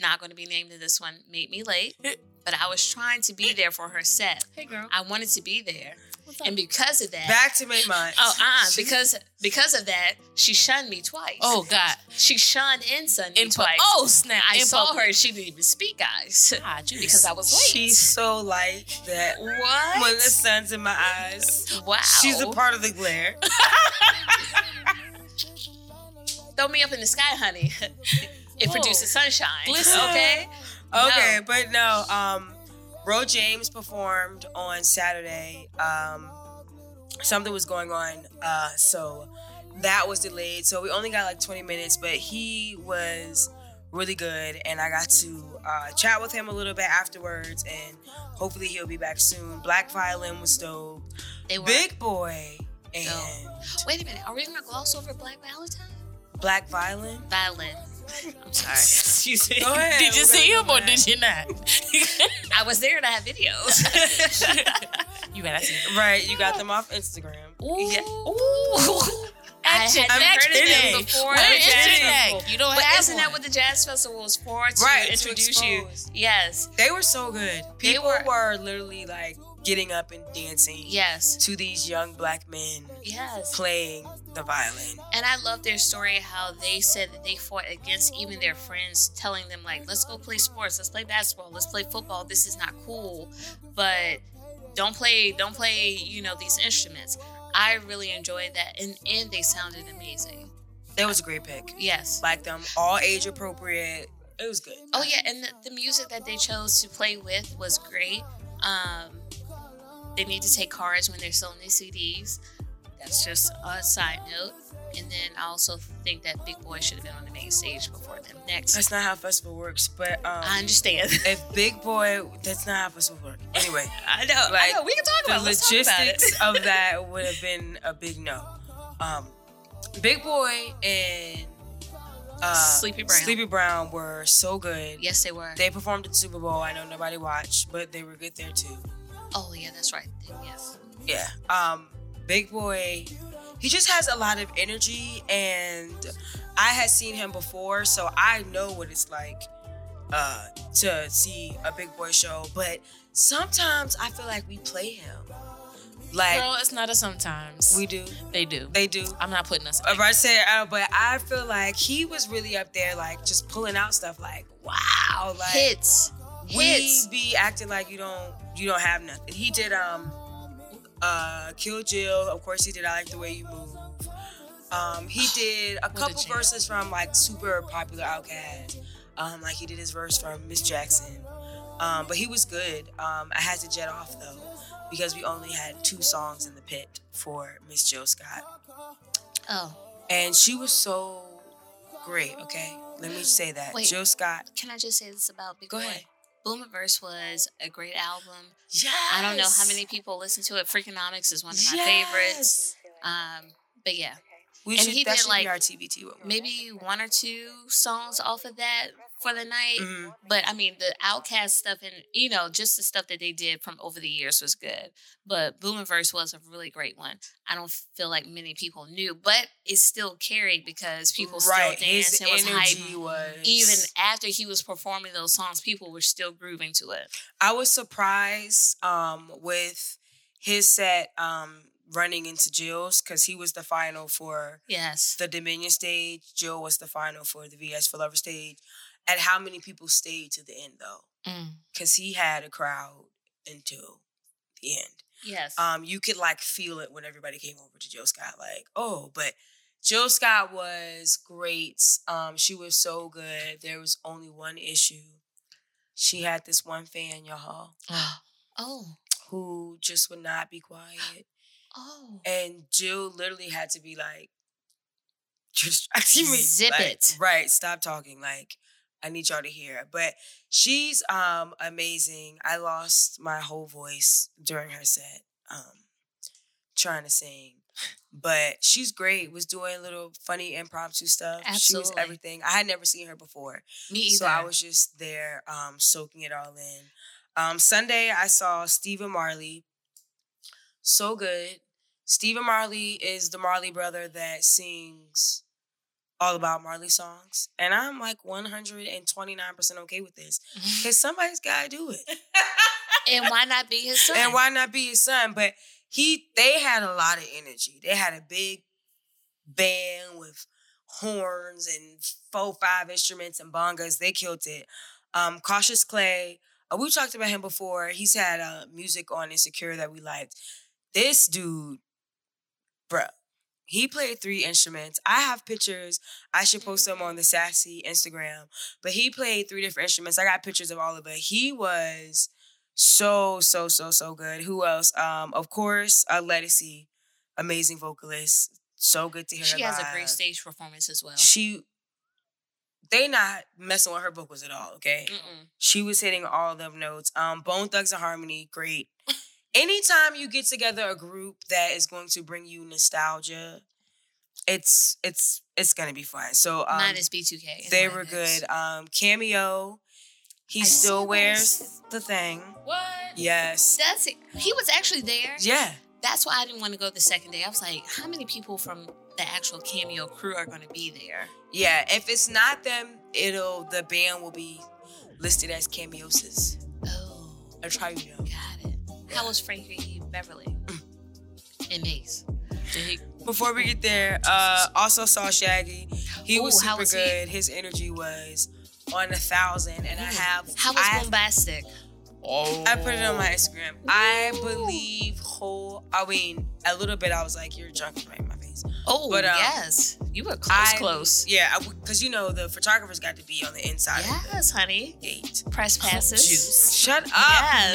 not going to be named in this one, made me late, <laughs> but I was trying to be there for her set. Hey, girl. I wanted to be there, What's up? And because of that, Back to make mine. oh, uh, because because of that, she shunned me twice. Oh God. she shunned and sunned me In pu- twice. oh snap! I In saw public. her. She didn't even speak, guys, God, you because I was late. She's so light that what? when the sun's in my eyes, wow. she's a part of the glare. <laughs> Throw me up in the sky, honey. <laughs> it Whoa. produces sunshine. Listen. Okay. Okay, No. but no. Um, Ro James performed on Saturday. Um, something was going on, uh, so that was delayed. So we only got like 20 minutes, but he was really good, and I got to uh, chat with him a little bit afterwards, and hopefully he'll be back soon. Black Violin was dope. They were. Big Boi and Wait a minute. Are we gonna gloss over Black Valentine? Black Violin. Violin. I'm sorry. <laughs> <laughs> Excuse me. Ahead. Did you see him or back. did you not? <laughs> I was there and I have videos. you better see. them. Right, you got them off Instagram. Ooh. Yeah. Ooh. I At your had neck heard of them before Where the is jazz your You don't But have isn't that one. what the jazz festival was for? To Right, to introduce you. Yes. They were so good. People were- were, literally like getting up and dancing Yes. to these young black men Yes. playing the violin. And I love their story how they said that they fought against even their friends telling them like, let's go play sports, let's play basketball, let's play football. This is not cool. But don't play don't play, you know, these instruments. I really enjoyed that and, and they sounded amazing. That was a great pick. Yes. Like them, all age appropriate. It was good. Oh yeah, and the, the music that they chose to play with was great. Um, they need to take cards when they're selling their CDs. That's just a side note. And then I also think that Big Boi should have been on the main stage before them next. That's not how festival works. But um, I understand. <laughs> if Big Boi, that's not how festival works. Anyway, <laughs> I know. I Like, know. We can talk about. it. Let's talk about it. logistics <laughs> of that would have been a big no. Um, Big Boi and uh, Sleepy Brown. Sleepy Brown were so good. Yes, they were. They performed at the Super Bowl. I know nobody watched, but they were good there too. oh yeah, that's right. Yes. Yeah. Um, Big Boi, he just has a lot of energy, and I had seen him before, so I know what it's like uh, to see a Big Boi show. But sometimes I feel like we play him. Like Girl, it's not a sometimes. we do, they do. they do. I'm not putting us. If I say, uh, but I feel like he was really up there, like just pulling out stuff. Like wow, like Hits. we Hits. be acting like you don't you don't have nothing. He did um uh Kill Jill, of course he did I like the way you move. Um he <sighs> did a a couple jam. verses from like super popular Outkast. Um like he did his verse from Miss Jackson. Um but he was good. Um I had to jet off though because we only had two songs in the pit for Miss Jill Scott. Oh, And she was so great, okay? Let me say that. Wait. Jill Scott. can I just say this about Big Go Boy? ahead. Boomiverse was a great album. Yes. I don't know how many people listen to it. Freakonomics is one of my favorites. Um, but yeah, We And should, he that did, should like, be our TBT. maybe one or two songs off of that for the night. Mhm. But I mean, the Outkast stuff and you know, just the stuff that they did from over the years was good. But Boomiverse was a really great one. I don't feel like many people knew, but it still carried because people right. still danced His and was energy hype. was Even after he was performing those songs, people were still grooving to it. I was surprised um, with his set um, running into Jill's because he was the final for Yes. the Dominion stage. Jill was the final for the VS for Lover stage. And how many people stayed to the end though? Mm. Because he had a crowd until the end. Yes. Um, you could like feel it when everybody came over to Jill Scott. Like, oh, but Jill Scott was great. Um, she was so good. There was only one issue. She had this one fan, y'all, <gasps> oh. who just would not be quiet. Oh. And Jill literally had to be like, just <laughs> distracting me. Zip Like, it. Right. Stop talking. Like, I need y'all to hear. But she's um amazing. I lost my whole voice during her set, um, trying to sing. But she's great. Was doing little funny impromptu stuff. She was everything. I had never seen her before. Me either. So I was just there, um, soaking it all in. Um, Sunday I saw Stephen Marley. So good. Stephen Marley is the Marley brother that sings all about Marley songs. And I'm like 129% okay with this. <laughs> Because somebody's gotta do it. and why <laughs> not be his son? and why not be his son? But he they had a lot of energy. They had a big band with horns and four, five instruments and bongas. They killed it. Um, Cautious Clay, uh, we talked about him before. He's had uh, music on Insecure that we liked. This dude, bruh, he played three instruments. I have pictures. I should post them on the Sassy Instagram. But he played three different instruments. I got pictures of all of it. He was so, so, so, so good. Who else? Um, of course, uh, Ledisi, amazing vocalist. So good to hear she has a great stage performance as well. She, they not messing with her vocals at all. Okay, Mm-mm. she was hitting all them notes. Um, Bone Thugs and Harmony, great. <laughs> Anytime you get together a group that is going to bring you nostalgia, it's it's it's gonna be fun. So um, Mine is B2K. they were good. Um, Cameo, he I still wears the thing. What? Yes. That's it. He was actually there. Yeah. That's why I didn't want to go the second day. I was like, how many people from the actual cameo crew are going to be there? Yeah. If it's not them, it'll the band will be listed as cameoses. Oh, That's how you know. got it. How was Frankie Beverly? And Maze. He? Before we get there, uh, also saw Shaggy. He was Ooh, how super was he? good. His energy was on a thousand, and I have. How was I, Bombastic? Oh. I put it on my Instagram. I believe whole. I mean, a little bit. I was like, "You're drunk right in my face." Oh, But, um, yes. You were close, I, close. Yeah, because you know the photographers got to be on the inside of Yes, honey. the gate. Press passes. Juice. Shut up.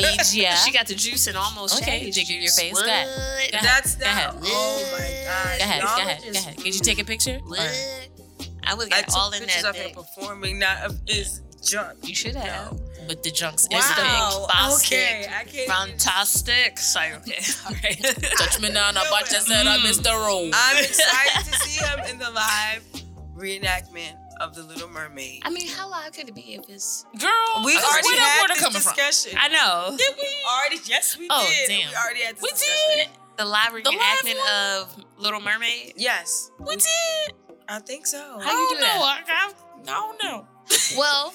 Yes. Media. <laughs> She got the juice and almost Okay, jiggle your face. What? Go ahead. Go ahead. That's Go not. ahead. Oh my god. Go ahead. Y'all Go ahead. Go ahead. Did you take a picture? What? I would I have all in that of thing. performing, not of his junk. You should have. No. But the junks Wow. is the Okay, I can't. even- Fantastic. <laughs> Sorry, okay. <laughs> All right. Touch me now, but you said I mm. missed the road. I'm <laughs> excited to see him in the live reenactment of the Little Mermaid. I mean, how loud could it be if it's. Girl, We where already that had water this coming from? discussion. I know. Did we? already, yes, we Oh, did. damn. We already had this We discussion. did. The live The live reenactment of Little Mermaid. Yes, We did. I think so. How you I don't do know. that? I, I, I don't know. Well,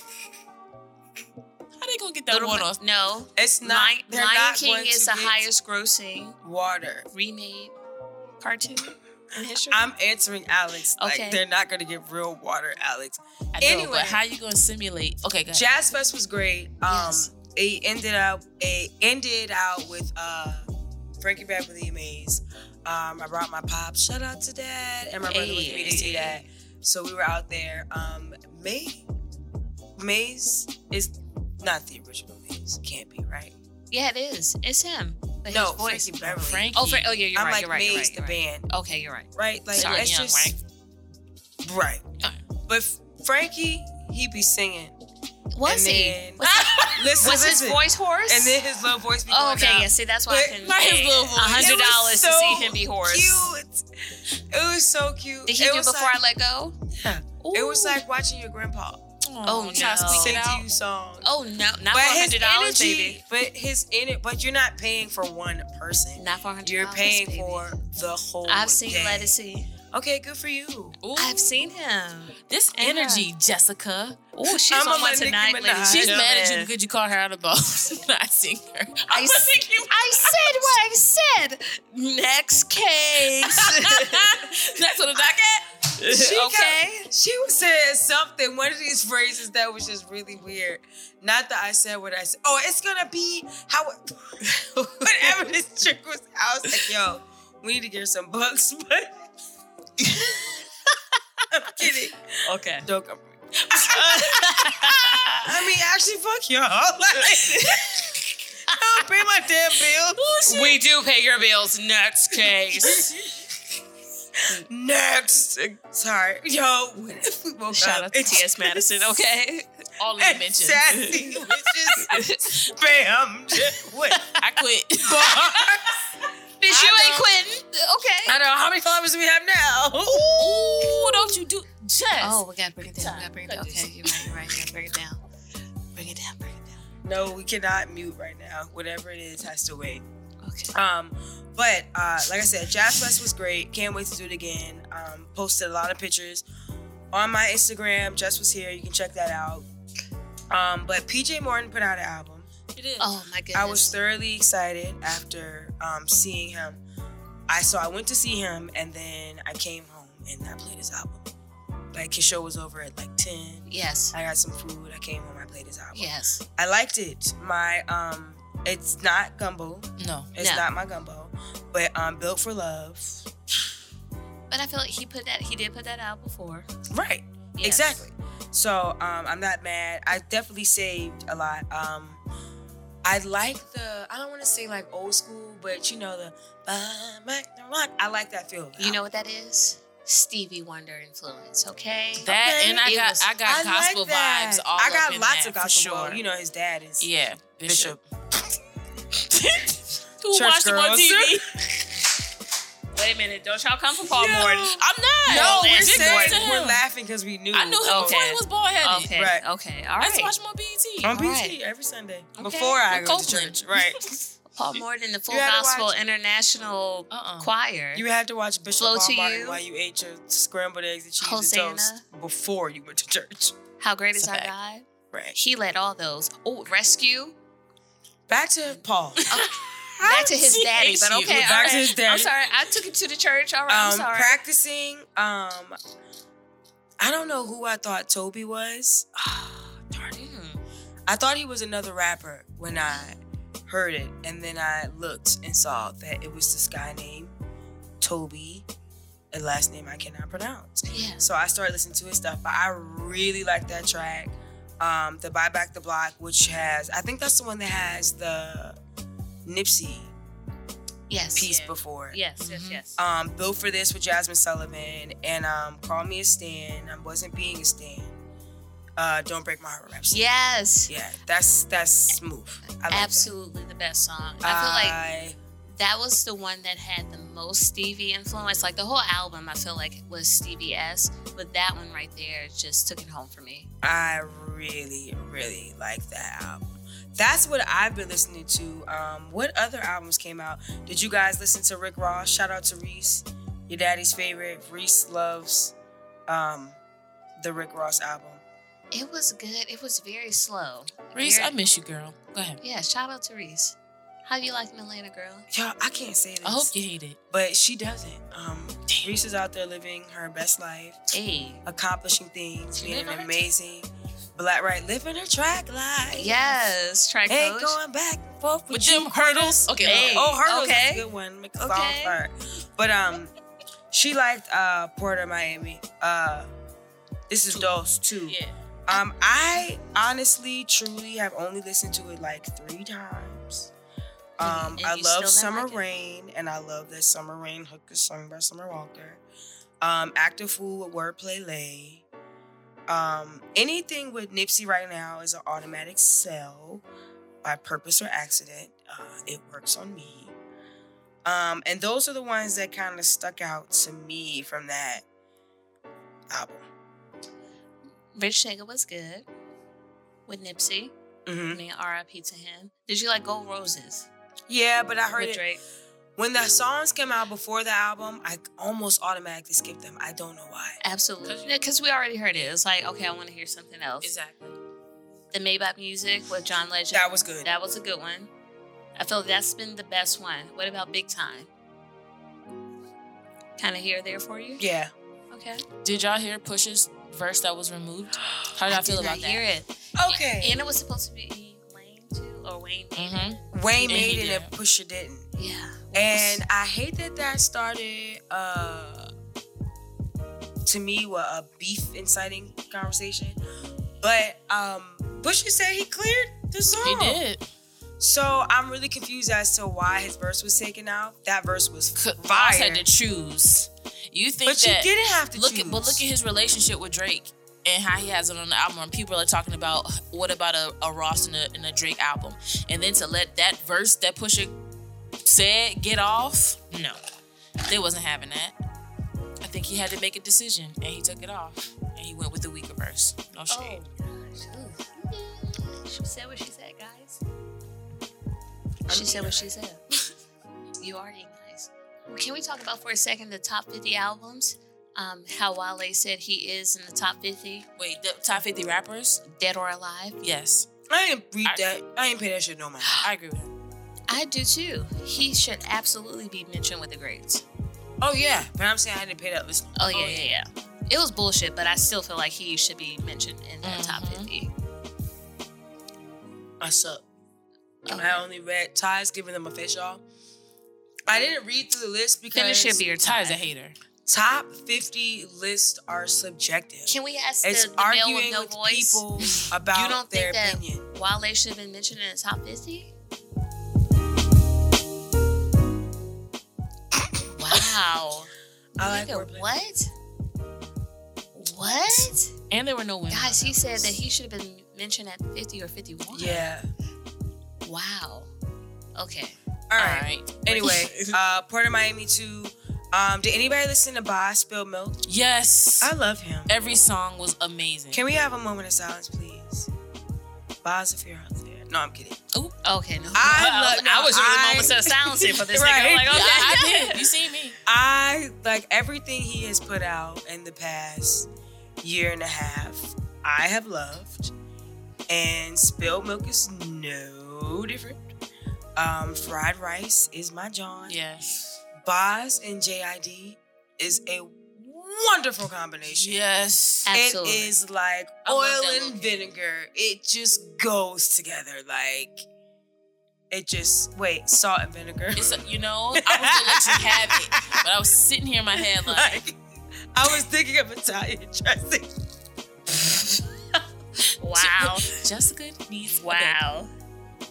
How they gonna get that Little water? Mer- no. It's not. Lion, Lion not King going is the highest grossing water. remade cartoon in history. I'm answering Alex. Like Okay. they're not gonna get real water, Alex. I know, Anyway. but how you gonna simulate? Okay, go ahead. Jazz Fest was great. Um, Yes. it ended up it ended out with uh Frankie Beverly Maze. Um, I brought my pop. Shout out to dad and my brother with me to see that. So we were out there. Um, May Maze is not the original Maze. Can't be right. yeah, it is. It's him. But No, his voice. Frankie Beverly. Frankie. Oh, Fra- oh, yeah, you're I'm right. like you're right. Maze you're right, the you're right. band, Okay, you're right. right? Like Sorry, that's young, just right? right. But Frankie, he be singing. Was and he? Then, <laughs> Was, listen, was his voice hoarse? And then his little voice be Oh, going okay, down. yeah. See, that's why But I can not his pay little voice. hundred It was dollars to so see him be hoarse. Cute. It was so cute. Did he it do was before like, I let go? Yeah. It was like watching your grandpa Oh, oh try to no. speak it out. you songs. Oh no, not but for his hundred dollars, energy, baby. but his in it, but you're not paying for one person. Not for You're paying baby. for the whole. I've seen day. Ledisi. Okay, good for you. Ooh. I've seen him. this And energy, Jessica. Oh, she's I'm on a one tonight, Minaj. ladies. She's and mad at you gentlemen. because you called her out of both. <laughs> I seen her. I, I was s- thinking, I said what I said. Next case. next on the docket. She okay. kept- she was saying something. One of these phrases that was just really weird. Not that I said what I said. Oh, it's gonna be how. <laughs> Whatever this trick was, I was like, "Yo, we need to get her some books." <laughs> But I'm kidding. Okay. Don't come. for me. <laughs> I mean, actually, fuck y'all. <laughs> Like, don't pay my damn bills. We do pay your bills. Next case. <laughs> Next. Sorry, yo. What if we woke Shout up out to and- T.S. Madison, okay? All the and mentions. sassy bitches spammed with I quit. bars. Bitch, you ain't know. Quitting. Okay. I know how many followers do we have now. Ooh, don't you do Jess? Oh, we gotta bring it down. We gotta bring it down. Okay, you're right, you're right. You gotta bring it down. Bring it down, bring it down. No, we cannot mute right now. Whatever it is has to wait. Okay. Um, but uh, like I said, Jazz Fest was great. Can't wait to do it again. Um, posted a lot of pictures on my Instagram. Jess was here. You can check that out. Um, but PJ Morton put out an album. it is. Oh my goodness. I was thoroughly excited after um, seeing him. I so I went to see him, and then I came home and I played his album. Like his show was over at like ten. Yes. I got some food. I came home. I played his album. Yes. I liked it. My um, it's not gumbo. no. It's No. not my gumbo, but um, built for love. But I feel like he put that he did put that out before. Right. Yes. Exactly. So um, I'm not mad. I definitely saved a lot. Um, I like the. I don't want to say like old school, but you know the. I like that feel. You know what that is? Stevie Wonder influence, okay? That Okay. and I It got was- I got I like gospel that. vibes all I got up in lots that, of gospel. sure. Well, you know his dad is yeah, Bishop. <laughs> Who Church watched him on. TV? <laughs> Wait a minute, don't y'all come for Paul Yo. Morton. I'm not. No, we're Lance Big saying ups to we're him. laughing because we knew. I knew him Okay. before he was bald headed. Okay, Right. okay, all I used to right. watch him on BET. on BT Alright. every Sunday Okay. before I With go to church. Right. <laughs> Paul Morton, the Full You had to Gospel watch- International Uh-uh. Choir. You had to watch Bishop Flow to Martin you. while you ate your scrambled eggs and cheese Hosanna. and toast before you went to church. How great It's is our fact. God? Right. He led all those. Oh, rescue. Back to Paul. <laughs> Back to his daddy, but okay. Back all to his daddy. I'm sorry. I took it to the church. All right. I'm um, sorry. practicing. Um, I don't know who I thought Tobe was. <sighs> Darn it. Mm. I thought he was another rapper when I heard it, and then I looked and saw that it was this guy named Tobe, a last name I cannot pronounce. Yes. So I started listening to his stuff, but I really like that track. Um, the Buy Back the Block, which has, I think that's the one that has the Nipsey Yes. piece Yeah. before. it. Yes. Yes. Yes. Um, Built for This with Jazmine Sullivan and um, Call Me a Stan. I wasn't being a Stan. Uh, Don't Break My Heart Rapsody. yes. Yeah, that's that's smooth. I like that. Absolutely the best song. I feel like that was the one that had the most Stevie influence. Like the whole album, I feel like it was Stevie S, but that one right there just took it home for me. I really, really like that album. That's what I've been listening to. Um, what other albums came out? Did you guys listen to Rick Ross? Shout out to Reese, your daddy's favorite. Reese loves um, the Rick Ross album. It was good. It was very slow. Reese, Very- I miss you, girl. Go ahead. yeah. Shout out to Reese. How do you like Atlanta girl? Yo, I can't say this, I hope you hate it. but she doesn't. Um, Reese is out there living her best life, Hey. accomplishing things, She being living an her amazing black right, living her track life. Yes. Track Ain't coach. going back and forth with, With you, them hurdles. Okay. Hey. Oh, hurdles Okay. is a good one. Make a Okay. song for her. But um, she liked uh Port of Miami. Uh, this is Dose too. Yeah. Um, I honestly, truly have only listened to it like three times. Um, I love Summer like? Rain, and I love that Summer Reign hook is sung by Summer Walker. Um, Active Fool with Wordplay Lay. Um, anything with Nipsey right now is an automatic sell by purpose or accident. Uh, it works on me. Um, and those are the ones that kind of stuck out to me from that album. Rich Nigga was good with Nipsey. I hmm mean, R.I.P. to him. Did you like Gold Roses Yeah, but I heard with it Drake? When the songs came out before the album. I almost automatically skipped them. I don't know why. Absolutely, because we already heard it. It's like, okay, I want to hear something else. Exactly. The Maybach music with John Legend. That was good. That was a good one. I feel that's been the best one. What about Big Time? Kind of here there for you. Yeah. Okay. Did y'all hear Push's verse that was removed? How did I, I feel did about not hear it. Okay. And it was supposed to be Wayne too, or Wayne. Mm-hmm. Wayne And made it and did. Pusha didn't. Yeah. And I hate that that started uh to me what a beef inciting conversation. But um Pusha said he cleared the song. He did. So I'm really confused as to why his verse was taken out. That verse was Boss fire. had to choose. You think but you didn't have to look choose. at, but look at his relationship with Drake and how he has it on the album. And people are talking about what about a, a Ross and a, and a Drake album, and then to let that verse that Pusha said get off. No, they wasn't having that. I think he had to make a decision, and he took it off, and he went with the weaker verse. No shade. Oh gosh. Ooh. She said what she said, guys. She said what she said. <laughs> you are eating nice. Can we talk about for a second the top 50 albums? Um, how Wale said he is in the top 50, Wait, the top fifty rappers? dead or alive. Yes, I didn't read I- that. I ain't pay that shit no mind. I agree with him. I do too. He should absolutely be mentioned with the greats. Oh yeah, but I'm saying I didn't pay that listen. Oh yeah, yeah, yeah. It was bullshit, but I still feel like he should be mentioned in that top Mhm. 50. I suck. Okay. I only read Ty's giving them a fish y'all. I didn't read through the list because Finish your beer Ty's a hater. top 50 lists are subjective. Can we ask it's the, the male arguing with no with voice? people <laughs> about you don't their think that opinion. Wale should have been mentioned in the top 50? Wow. I like Nigga, wordplay. what? What? And there were no women. Guys, he said list. that he should have been mentioned at 50 or 51. Yeah. Wow. Okay. All All right. right. <laughs> Anyway, <laughs> uh, Port of Miami 2. Um, did anybody listen to Bas Spilled Milk? Yes. I love him. Every song was amazing. Can we have a moment of silence, please? Bas, if you're out there. No, I'm kidding. Okay, no. I love- no, I was really I- moments <laughs> of silence here for this Right. nigga. I'm like, Yeah, okay. I <laughs> did. You see me? I like everything he has put out in the past year and a half. I have loved, and spilled milk is no different. Um, fried rice is my John. Yes. Bas and JID is a wonderful combination. Yes. Absolutely. It is like I oil and look. vinegar. It just goes together. Like it just wait, salt and vinegar. It's a, you know, <laughs> I was gonna let you have it, but I was sitting here in my head like, like I was thinking of Italian dressing. <laughs> Wow. Jessica needs a Wow. bed.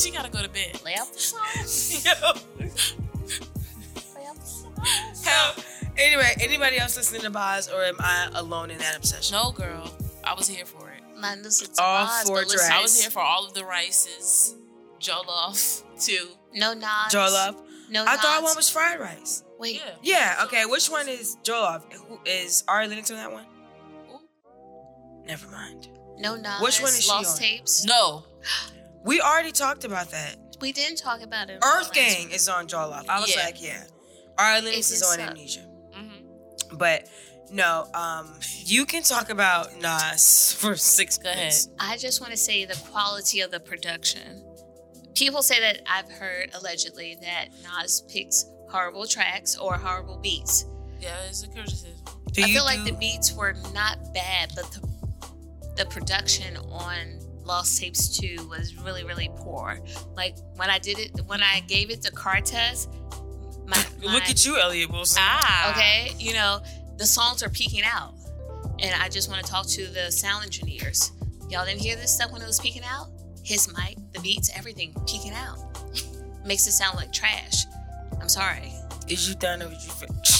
She gotta go to bed. Lay out the <laughs> sauce. Yo, Lay out the sauce. help. Anyway, anybody else listening to Bas, or am I alone in that obsession? No, girl, I was here for it. Mine listen to All Bas, four but listen- I was here for all of the rices, jollof too. No nods. Jollof. No I thought one was fried rice. Wait. Yeah. Yeah. Okay. Which one is Jollof? Who is Ari Lennox on that one? Never mind. No nods. Which one is she Lost on? tapes. No, We already talked about that. We didn't talk about it. Earth Gang is on Jollof. I was Yeah. like, yeah. Ari Lennox It is just on sucked. Amnesia. But no, um, you can talk about Nas for six Go ahead. I just want to say the quality of the production. People say that I've heard allegedly that Nas picks horrible tracks or horrible beats. yeah, it's a criticism. Do I you feel like the beats were not bad, but the the production on Lost Tapes 2 was really, really poor. Like when I did it, when I gave it the car test, my, <laughs> Look at you, Elliot Wilson. Ah, okay, you know, the songs are peeking out. And I just want to talk to the sound engineers. Y'all didn't hear this stuff when it was peeking out? His mic, the beats, everything peeking out. Makes it sound like trash. I'm sorry. Is you done or did you finish? <laughs>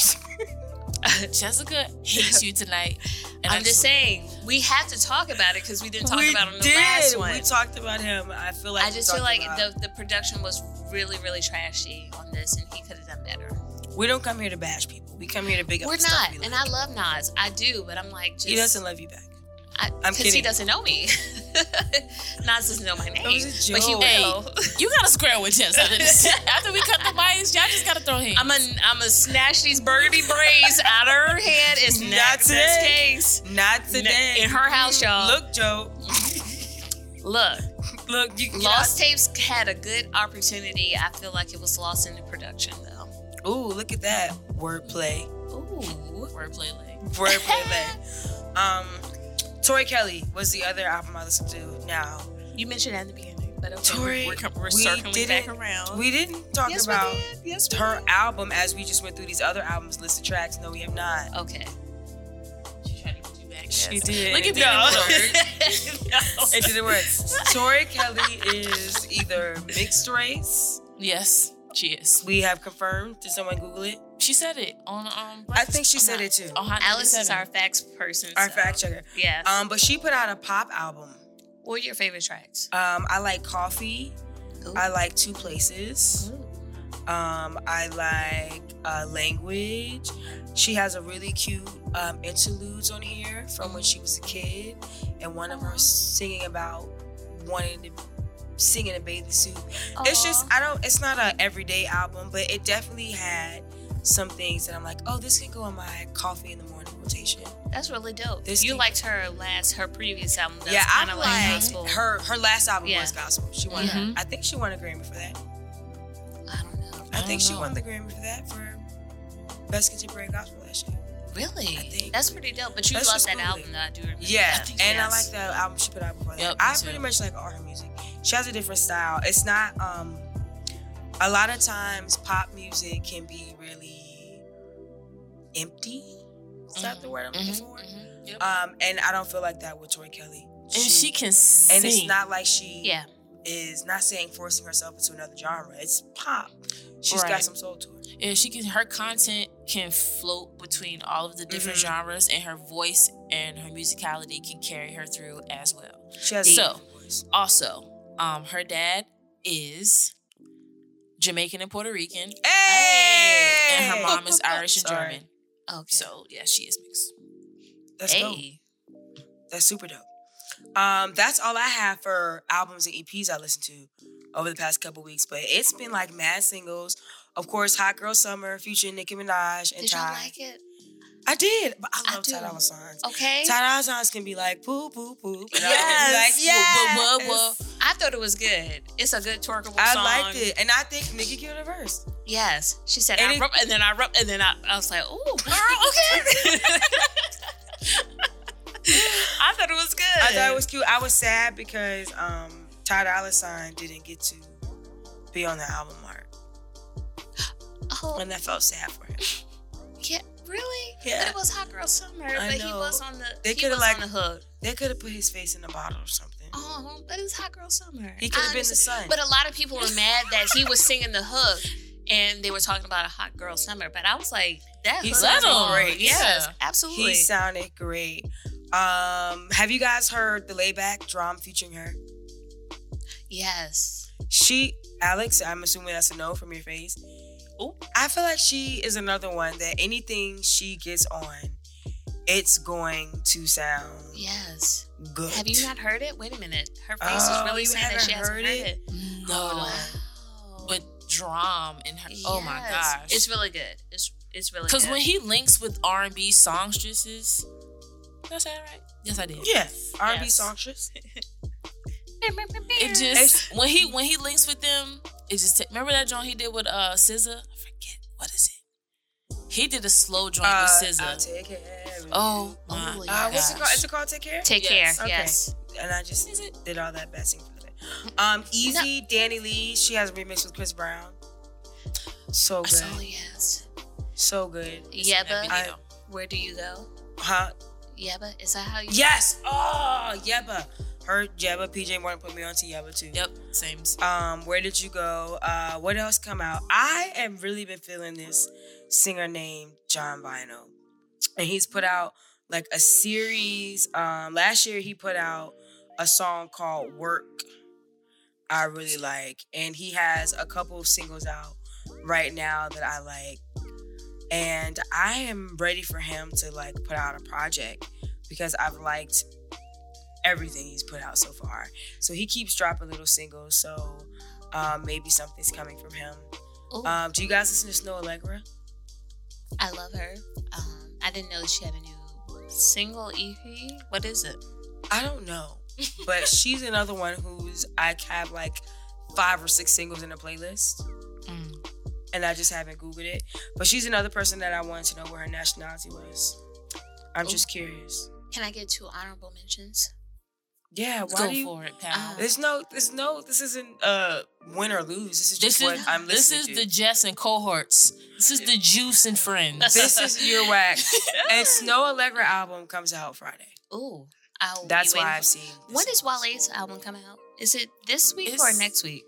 <laughs> Jessica hates you tonight. And I'm I just saying we have to talk about it because we didn't talk about him the last one. We talked about him. I feel like I just feel like the the production was really really trashy on this, and he could have done better. we don't come here to bash people. We come here to big up We're not, we and. I love Nas. I do, but I'm like, just He doesn't love you back. I'm because he doesn't know me. <laughs> Nas doesn't know my name, was a but he joke. will. <laughs> you got to square with Jess <laughs> after we cut the mics, y'all just got to throw hands. I'm gonna I'm gonna snatch these burgundy braids out of her hand. It's Not not today. case. Not today. In her house, y'all. Look, Joe. Look, Look, you can Lost Tapes had a good opportunity. I feel like it was lost in the production though. Ooh, look at that wordplay. Ooh. Wordplay leg. Wordplay. leg. um, Tori Kelly was the other album I listened to. Now, You mentioned at the beginning, but okay. Tori, We're, we're we circling didn't, back around. We didn't talk yes, about did. Yes, we her album as we just went through these other albums, list of tracks. No, we have not. Okay. She tried to get you back. She Jess. did. Look at It that. didn't <laughs> <laughs> It didn't work. Tori Kelly is either mixed race. Yes, she is. We have confirmed. Did someone Google it? She said it on um. I think she said Hot- it too. On Hot Alice is our facts person. Our so- fact checker. Yeah. Um, but she put out a pop album. what are your favorite tracks? Um, I like Coffee. Ooh. I like Two Places. Um, I like uh, Language. She has a really cute um, interludes on here from when she was a kid, and one of her singing about wanting to sing in a bathing suit. It's just I don't. It's not a everyday album, but it definitely had some things that I'm like, oh, this can go on my coffee in the morning rotation. That's really dope. This you can- liked her last, her previous album. That's yeah, I kind of like gospel. her. Her last album Yeah. was gospel. She won. Mhm. I think she won a Grammy for that. I don't know. I, I think don't she know. won the Grammy for that for best contemporary gospel last year. Really? I think- That's pretty dope. But you Let's love that Google album, though. I do remember. Yeah, that. and I like the album she put out before that. Yep, I me pretty too. much like all her music. She has a different style. It's not um a lot of times pop music can be really empty. Is that the word I'm looking Mhm, for? mhm, yep. Um, and I don't feel like that with Tori Kelly. and she can sing. and it's not like she Yeah. is not saying forcing herself into another genre. It's pop. She's Right. got some soul to her. Yeah, she can. Her content can float between all of the different Mhm. genres, and her voice and her musicality can carry her through as well. She has a So-. Also, um, her dad is Jamaican and Puerto Rican, Hey! and her mom is <laughs> Irish and Sorry. German. Okay. So yeah, she is mixed. That's dope. That's super dope. Um, that's all I have for albums and EPs I listened to over the past couple weeks. But it's been like mad singles. Of course, Hot Girl Summer featuring Nicki Minaj and Did Ty. like it? I did, but I love do. Ty Signs. Okay. Ty Dolla Signs can be like poop, poop, poop. And I Yes. like, Whoa, whoa, yes. I thought it was good. It's a good twerkable I song. I liked it, and I think Nicki killed her verse. Yes. She said, And I it- rubbed, and then I rubbed, and then I, I was like, oh, girl, <laughs> okay. <laughs> I thought it was good. I thought it was cute. I was sad because um, Ty Dolla Sign didn't get to be on the album art, <gasps> Oh, and that felt sad for him. yeah, really? Yeah. But it was Hot Girl Summer, I but he was on the, They he coulda, was like- on the hook. They could have put his face in a bottle or something. Oh, but it's Hot Girl Summer. He could have been the sun. But a lot of people were mad that he was singing the hook and they were talking about a hot girl summer. But I was like, that He sounded great, Yes, yeah. absolutely. He sounded great. Um, have you guys heard the layback drum featuring her? yes. She, Alex, I'm assuming that's a no from your face. Ooh. I feel like she is another one that anything she gets on, it's going to sound Yes. good. Have you not heard it? Wait a minute. Her face Oh, is really saying that she hasn't heard heard it? it. No, oh, Wow. but drum in her. Oh my gosh, It's really good. It's it's really good. Because when he links with R and B songstresses, did I say that right? Yes, I did. Yeah, R&B Yes. songstress. <laughs> It just when he when he links with them, it just ta- remember that joint he did with uh SZA. I forget what is it. He did a slow joint Uh, with I'll SZA. take care of. Oh my Oh, Uh, what's it gosh. called? Is it called Take Care? Take Yes. care. Okay. Yes. And I just Is it? did all that bad for that. Um, Easy, DaniLeigh. She has a remix with Chris Brown. So good, Oh yes. so good. Yebba. I- Where do you go? Huh? Yebba. Is that how you? Yes. Oh, Yebba. Her Yebba. PJ Morton put me on to Yebba too. Yep, same. Um, where did you go? Uh, what else come out? I have really been feeling this singer named John Vino. and he's put out like a series. Um, last year he put out a song called "Work." I really like, and he has a couple of singles out right now that I like, and I am ready for him to like put out a project because I've liked everything he's put out so far. So he keeps dropping little singles, so um, maybe something's coming from him. Um, do you guys listen to Snoh Aalegra? I love her. Um, I didn't know that she had a new single EP. What is it? I don't know, but <laughs> she's another one who's I have like five or six singles in a playlist, Mm. and I just haven't googled it. But she's another person that I wanted to know where her nationality was. I'm just curious. Can I get two honorable mentions? Yeah, why Go do you? for it, pal. Uh, There's no, there's no. This isn't uh win or lose. This is just this what is I'm listening this is to. the Jess and cohorts. This is the Juice and friends. this is your whack. <laughs> and Snoh Aalegra album comes out Friday. Ooh, I'll That's why I've seen. the When is. Wale's album coming out? Is it this week or next week?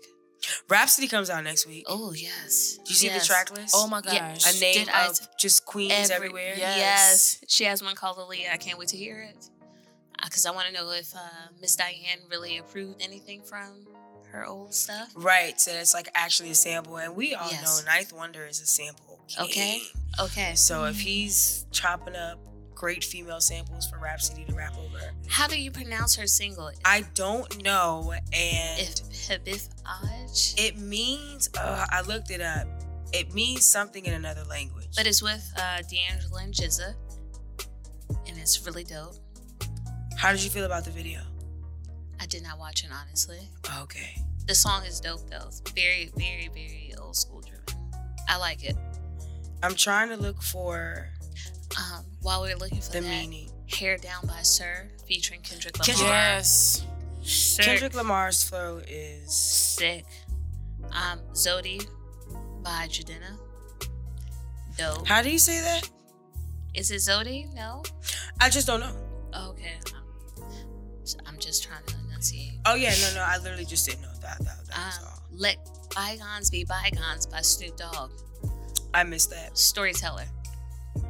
Rapsody comes out next week. Oh yes. Do you see Yes. the track list? oh my gosh. Yeah, a name Did I- of just queens Every- everywhere. Yeah. Yes. She has one called Aaliyah. I can't wait to hear it. Because I want to know if uh, Miss Diane really approved anything from her old stuff. Right, so it's like actually a sample, and we all Yes. know Ninth Wonder is a sample. Okay. king. Okay. So if he's chopping up great female samples for Rapsody to rap over, How do you pronounce her single? I don't know, and If Habif Aj? it means uh, I looked it up. It means something in another language. But it's with uh, D'Angelo and GZA. And it's really dope. How did you feel about the video? I did not watch it, honestly. Okay, The song is dope, though. It's very, very, very old school driven. I like it. I'm trying to look for Um, while we are looking for the that, meaning. Hair Down by Sir featuring Kendrick Lamar. Kendrick- yes. Sir, Kendrick Lamar's flow is sick. Um, Zodi by Jadena. Dope. how do you say that? Is it Zodi? No. I just don't know. Okay. I'm just trying to enunciate. Oh yeah, no, no, I literally just didn't know that. That, that Um, all. Let bygones be bygones by Snoop Dogg. I missed that. Storyteller.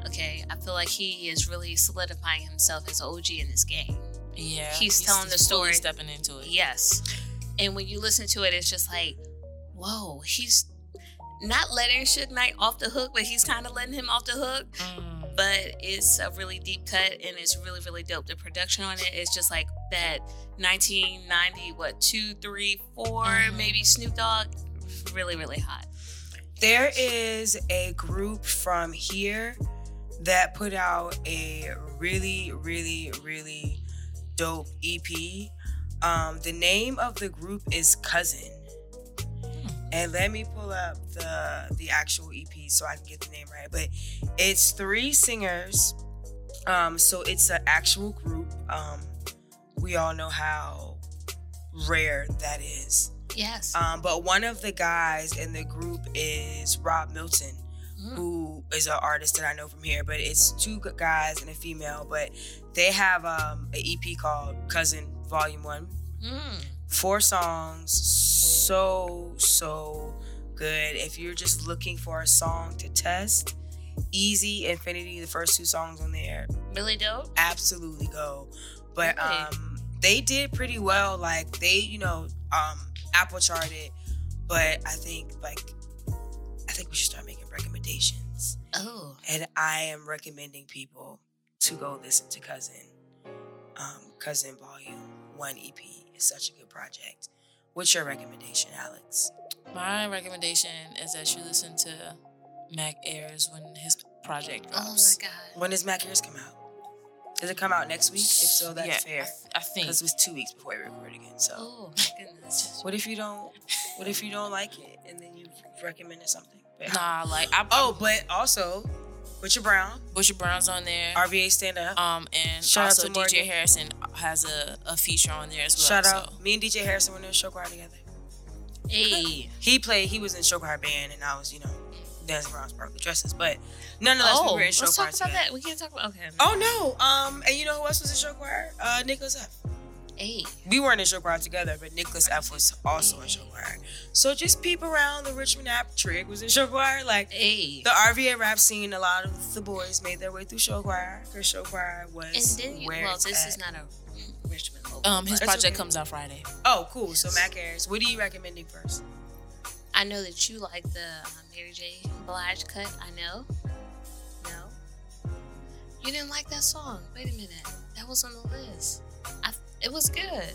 Okay, I feel like he is really solidifying himself as OG in this game. Yeah. He's telling the story. stepping into it. Yes. And when you listen to it, it's just like, whoa, he's not letting Suge Knight off the hook, but he's kind of letting him off the hook. Mm. But it's a really deep cut and it's really, really dope. The production on it is just like that 1990, what, two, three, four, Mhm. maybe Snoop Dogg. Really, really hot. There is a group from here that put out a really, really, really dope EP. Um, the name of the group is Cousin. And let me pull up the the actual EP so I can get the name right. But it's three singers. Um, so it's an actual group. Um, we all know how rare that is. Yes. Um, but one of the guys in the group is Rob Milton, Mm. who is an artist that I know from here. But it's two guys and a female. But they have um, an EP called Cousin Volume One. Mm. Four songs, so so good. If you're just looking for a song to test, Easy Infinity, the first two songs on there, Really dope. absolutely go. But Really? um they did pretty well. Like they, you know, um Apple charted, but I think like I think we should start making recommendations. Oh. And I am recommending people to go listen to Cousin. Um Cousin Volume 1 EP is such a good project. What's your recommendation, Alex? My recommendation is that you listen to Mac Ayres when his project Oh my. God. When does Mac Ayres come out? Does it come out next week? If so, that's yeah, fair. I, th- I think. Because it was two weeks before we record again. So Oh my goodness. What if you don't? What if you don't like it and then you recommended something? But- Nah, <laughs> like I Oh, but also, Butcher Brown, Butcher Brown's on there. RVA stand up. Um, and Shout out also to DJ Harrison has a, a feature on there as well. Shout so. out. Me and DJ Harrison were in choir together. Hey. He played. He was in show choir band, and I was, you know, dancing around sparkly dresses. But nonetheless, Oh, we were in show let's choir talk about together. that. We can't talk about. Okay. Oh no. Um, and you know who else was in show choir? Uh, Nickelus F. Hey, We weren't in show choir together, but Nickelus F was also in show choir. So just peep around the Richmond app. Trick was in show choir. Like hey. the RVA rap scene, a lot of the boys made their way through show choir because show choir was And then, you, well, this at. is not a. Um, his That's project okay. comes out Friday. Oh, cool. So Mac Ayres, what are you recommending first? I know that you like the uh, Mary J. Blige cut. I know. No. You didn't like that song. Wait a minute. That was on the list. I, it was good.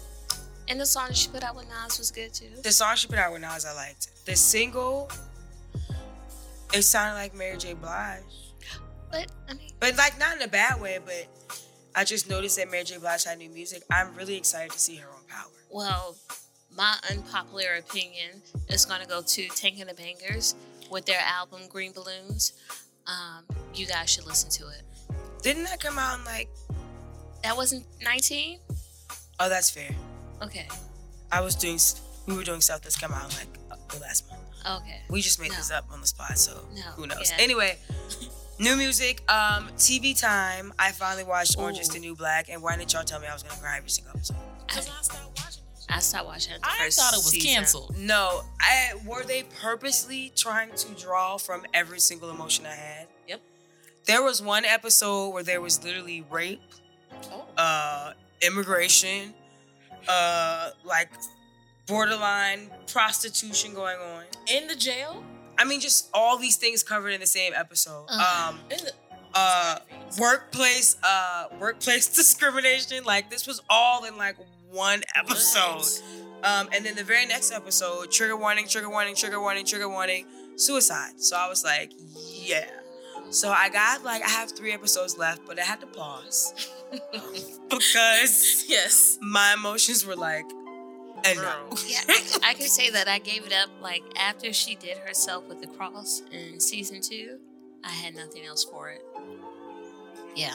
And the song she put out with Nas was good too. The song she put out with Nas, I liked. The single, it sounded like Mary J. Blige, But I mean, but like not in a bad way. But I just noticed that Mary J. Blige had new music. I'm really excited to see her on Power. well, my unpopular opinion is going to go to Tank and the Bangas with their album Green Balloons. Um, you guys should listen to it. Didn't that come out in like? That wasn't 19? Oh, that's fair. Okay. I was doing. We were doing stuff that's come out like the last month. Okay. We just made No. this up on the spot, so No, who knows? yeah. Anyway, new music, um, TV time. I finally watched Orange is the New Black, and why didn't y'all tell me I was gonna cry every single episode? I, I stopped watching it the I first thought it was season. canceled. No, I were they purposely trying to draw from every single emotion I had. Yep. There was one episode where there was literally rape, Oh. uh, immigration, uh, like borderline prostitution going on. In the jail? I mean, just all these things covered in the same episode. Ugh. Um, the uh, workplace, uh, workplace <laughs> discrimination. Like this was all in like one episode. Um, and then the very next episode, trigger warning, trigger warning, trigger warning, trigger warning, suicide. So I was like, yeah. So I got like I have three episodes left, but I had to pause <laughs> because Yes. my emotions were like, and no. <laughs> Yeah, I, I can say that I gave it up like after she did herself with the cross in season two. I had nothing else for it. Yeah,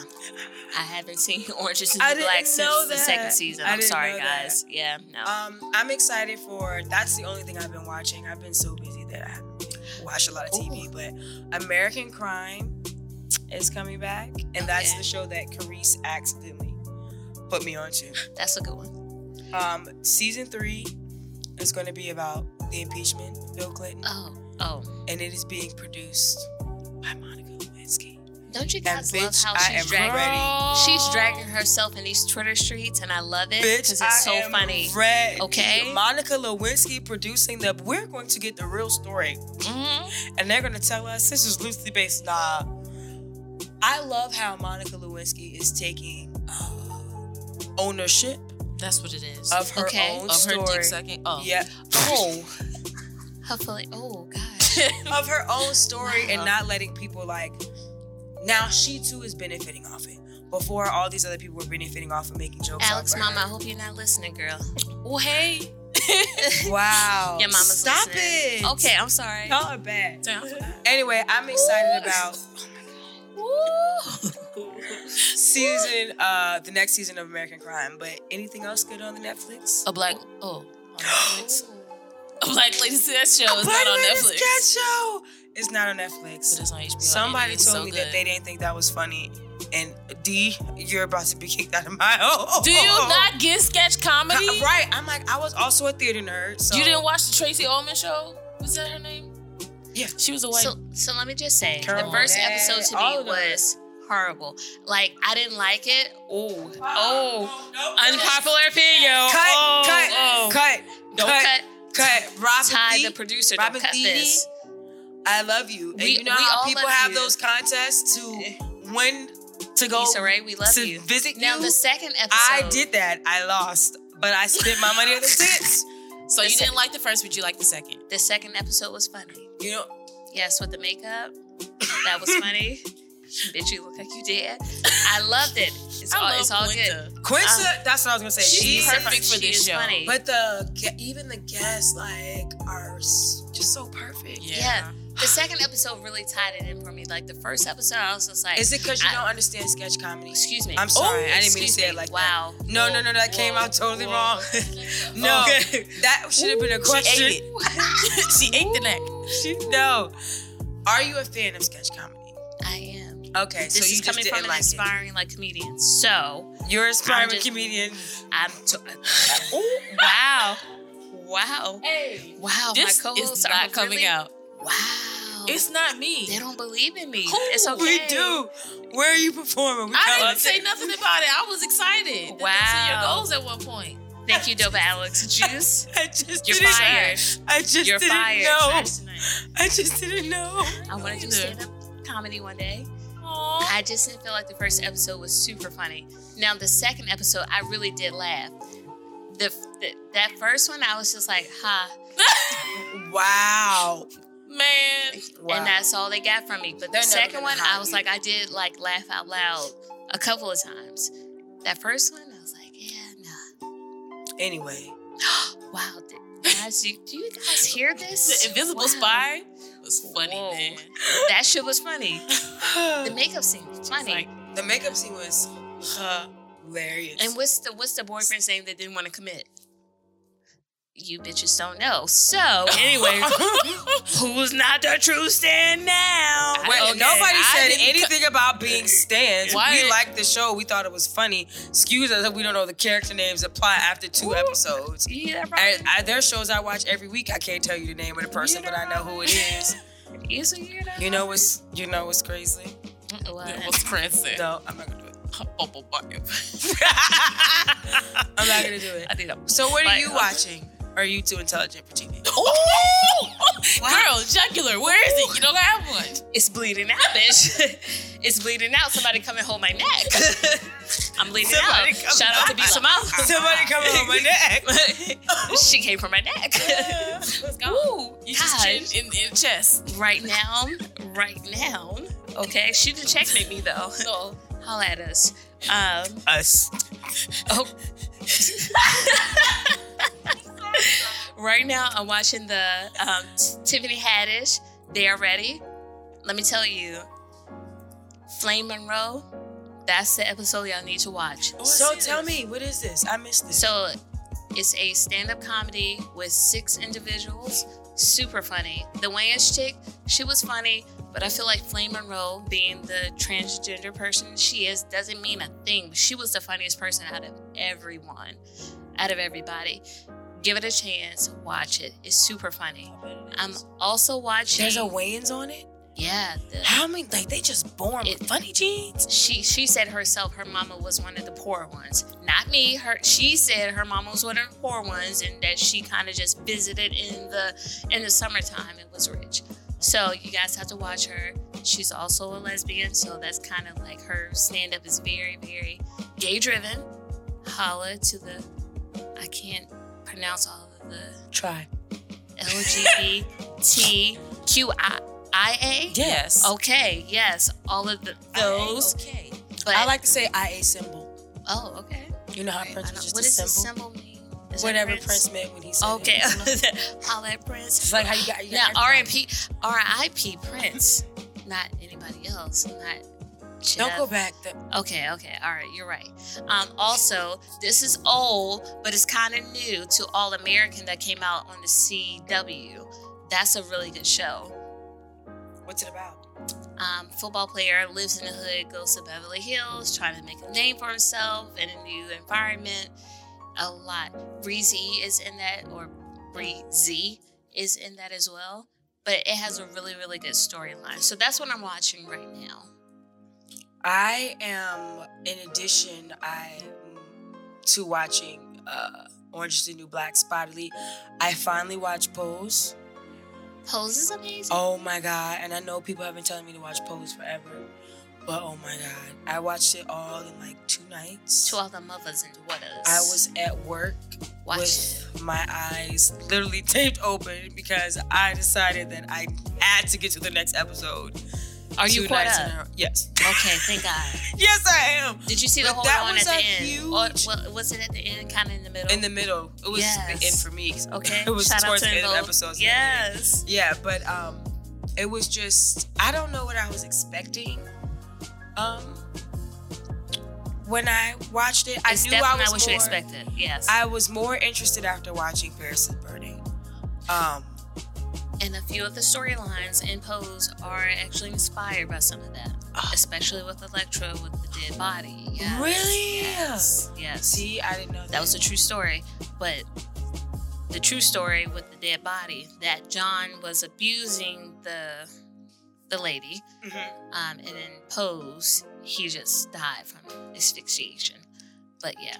I haven't <laughs> seen Orange is the I New Black since know the second season. I I'm sorry, know that. guys. Yeah, no. Um, I'm excited for. That's the only thing I've been watching. I've been so busy that I haven't watched a lot of TV. But American Crime is coming back, and that's the show that Carice accidentally put me onto. That's a good one. Um, season three is going to be about the impeachment of Bill Clinton, Oh, oh. and it is being produced by Monica Lewinsky. Don't you And guys love bitch, how I she's am dragging? ready. She's dragging herself in these Twitter streets, and I love it Bitch, because I it's so am funny. ready. Okay. Monica Lewinsky producing the. We're going to get the real story. Mm-hmm. and they're gonna tell us this is loosely based. Nah, I love how Monica Lewinsky is taking uh, ownership That's what it is. of her Okay. own of her story. dick sucking. Oh. Yeah. Oh, <laughs> Hopefully, oh gosh. <laughs> of her own story and not letting people like. Now she too is benefiting off it. Before all these other people were benefiting off of making jokes. Alex, off of mama, I hope you're not listening, girl. Oh hey. <laughs> Wow. Your mama's Stop listening. it. Okay, I'm sorry. Y'all are bad. Damn. Anyway, I'm excited Ooh. about <laughs> season, uh, the next season of American Crime. But anything else good on the Netflix? A black. Oh. on Netflix. <gasps> A black lady that show is Black not on Netflix. Cat Show. It's not on Netflix. But it's on HBO. Somebody told so me good. that they didn't think that was funny. And D, you're about to be kicked out of my <laughs> home. Do you not get sketch comedy? <laughs> Right. I'm like, I was also a theater nerd. So You didn't watch the Tracey Ullman show? Was that her name? Yeah. She was a white. So, so let me just say, the first episode to me was horrible. Like I didn't like it. Oh. Oh, unpopular opinion. Cut, oh, cut, oh. cut, Don't cut, cut. cut. Robin Ty, the producer, Robin don't cut this. I love you. And We- you know how people have you. those contests to <laughs> win to go Issa Rae, we love to you. visit Now you. Now the second episode, I did that. I lost, but I spent my money on the tickets. <laughs> so you the didn't like the first, but you liked the second. The second episode was funny. You know, Yes, with the makeup, that was funny. <laughs> Bitch, you look like you did. I loved it. It's all, it's all good. Quinta. Um, that's what I was gonna say. She's She's perfect for She this is show. funny. But the even the guests like are just so perfect. Yeah. yeah. The second episode really tied it in for me. Like the first episode, I was just like, Is it because you I- don't understand sketch comedy? Excuse me. I'm sorry, Oh, I didn't mean to excuse say it me. like wow. that. No, no, no, that came out totally Whoa. wrong. <laughs> no, Okay. that should have been a question. She ate it. <laughs> she ate the neck. She- no. Are you a fan of sketch comedy? I am. Okay, This so you is just coming didn't from an like inspiring like comedian. So You're a aspiring just- comedian. I'm. T- <laughs> Ooh, wow. Wow. Hey, Wow. this my is co-hosts not are coming really- out. Wow. It's not me. they don't believe in me. Who? It's okay. We do. Where are you performing? We I didn't say nothing about it. I was excited. Wow. That's in your goals at one point. Thank you, Dope Alex. <laughs> Juice. <laughs> I just You're didn't fired. I just You're didn't fired. know. I just didn't know. I want to do stand up comedy one day. Aww. I just didn't feel like the first episode was super funny. Now the second episode, I really did laugh. The, the that first one, I was just like, "Ha," <laughs> Wow. Man. Wow. and that's all they got from me. But They're the second one, I was you. like, I did like laugh out loud a couple of times. That first one, I was like, "Yeah, nah." Anyway. <gasps> Wow, guys, do, do you guys hear this? The invisible Wow. spy was funny, Whoa. man. That shit was funny. <laughs> The makeup scene was funny. like, the makeup scene was hilarious. And what's the what's the boyfriend's name that didn't want to commit? You bitches don't know. So anyway, <laughs> who's not the true stand now? Wait, Okay, nobody said didn't anything about being stands. Why- We liked the show. We thought it was funny. Excuse us if we don't know the character names that plot after two episodes. You that I, right? I, there are shows I watch every week. I can't tell you the name of the person, but I know who it is. Is a year that You know what's you know what's crazy? Mm, what? it was Prince. and No, I'm not gonna do it. <laughs> <laughs> I'm not gonna do it. I did a So what are But- you watching? Are you too intelligent for <laughs> TV? Girl, jugular, where is it? You don't have one. It's bleeding out, bitch. <laughs> it's bleeding out. Somebody come and hold my neck. <laughs> I'm bleeding Somebody out. come- Shout out to Bisa Mouth. Somebody coming on my neck. she came from my neck. Let's go. You just God. chin in, in chest. right now, right now. Okay, she didn't checkmate me though. No. Holla at us. Um, Us. oh. Right now, I'm watching the um, Tiffany Haddish. They are ready. Let me tell you, Flame Monroe. That's the episode y'all need to watch. So tell me, what is this? I missed this. So it's a stand-up comedy with six individuals. Super funny. The Wayans chick, she was funny, but I feel like Flame Monroe, being the transgender person she is, doesn't mean a thing. She was the funniest person out of everyone, out of everybody. Give it a chance. Watch it. It's super funny. I'm also watching. There's a Wayans on it. yeah. The, How many? Like they just born with funny genes. she she said herself her mama was one of the poor ones not me her she said her mama was one of the poor ones and that she kind of just visited in the in the summertime and was rich so you guys have to watch her she's also a lesbian so that's kind of like her stand-up is very very gay driven holla to the i can't pronounce all of the Try. lgbtqia Yes. okay yes all of the those Okay. but I like to say IA symbol. Oh, okay. You know how I Prince was just what a does symbol. the symbol mean? Is Whatever Prince? meant when he said Okay. it. you know? Holla at Prince. It's like how you got. You Now, got R.I.P. R.I.P. Prince, not anybody else. Not. Jeff. Don't go back. The, Okay, okay, all right, you're right. Um, also, this is old, but it's kind of new to All American that came out on the CW. That's a really good show. what's it about? um, football player lives in the hood, goes to Beverly Hills, trying to make a name for himself in a new environment. A lot. Breezy is in that, or Breezy is in that as well. But it has a really, really good storyline. So that's what I'm watching right now. I am, in addition, I to watching uh, Orange is the New Black Spottedly. I finally watched Pose. Pose is amazing. Oh my god! And I know people have been telling me to watch Pose forever, but oh my god, I watched it all in like two nights. To all the mothers and daughters. I was at work Watch with my eyes literally taped open because I decided that I had to get to the next episode. Are you caught up? Yes. Okay, thank God. <laughs> Yes, I am. Did you see the But whole that one was at the a end? huge- Or well, was it at the end, kind of in the middle? In the middle, it was Yes. the end for me. okay. <laughs> it was Shout out towards to the end of episodes. Yes. Yeah, but um, it was just I don't know what I was expecting. Um, when I watched it, I It's knew I was what more, you expected. Yes. I was more interested after watching Paris is Burning. Um, And a few of the storylines in Pose are actually inspired by some of that, especially with Elektra with the dead body. Yes. Really? Yes. Yes. See, I didn't know that. that was a true story, but the true story with the dead body that John was abusing the the lady, Mhm. um, and in Pose he just died from asphyxiation. But yeah,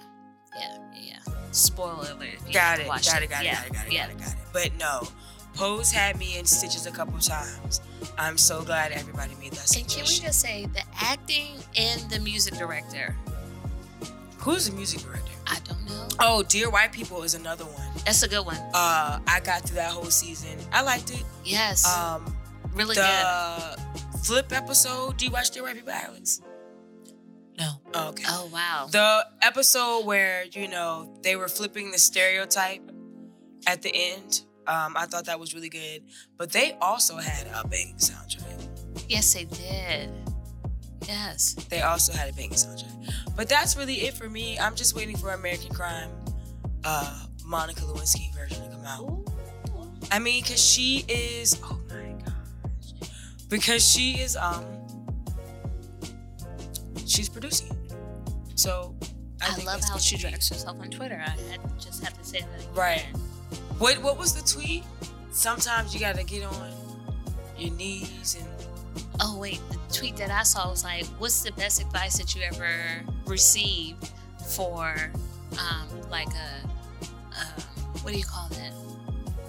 yeah, yeah. Spoiler alert. Got it. Got it. Got it. Yeah, Got it. Got it. Got it. Got it. But no, Pose had me in stitches a couple times. I'm so glad everybody made that And can we suggestion. just say the acting and the music director? Who's the music director? I don't know. Oh, Dear White People is another one. That's a good one. Uh, I got through that whole season. I liked it. Yes, Um, really good. flip episode. Do you watch Dear White People, Alex? No. Oh, okay. Oh wow. The episode where you know they were flipping the stereotype at the end. Um, I thought that was really good. But they also had a banging soundtrack. yes, they did. Yes. They also had a banging soundtrack. But that's really it for me. I'm just waiting for American Crime, uh, Monica Lewinsky version to come out. I mean, cause she is. Oh my gosh. Because she is. Um. She's producing it. So. I, I, love how she directs herself on Twitter. I just have to say that. again. What What was the tweet? Sometimes you gotta get on your knees and. Oh wait, the tweet that I saw was like, "What's the best advice that you ever received for, um, like a, uh, what do you call that?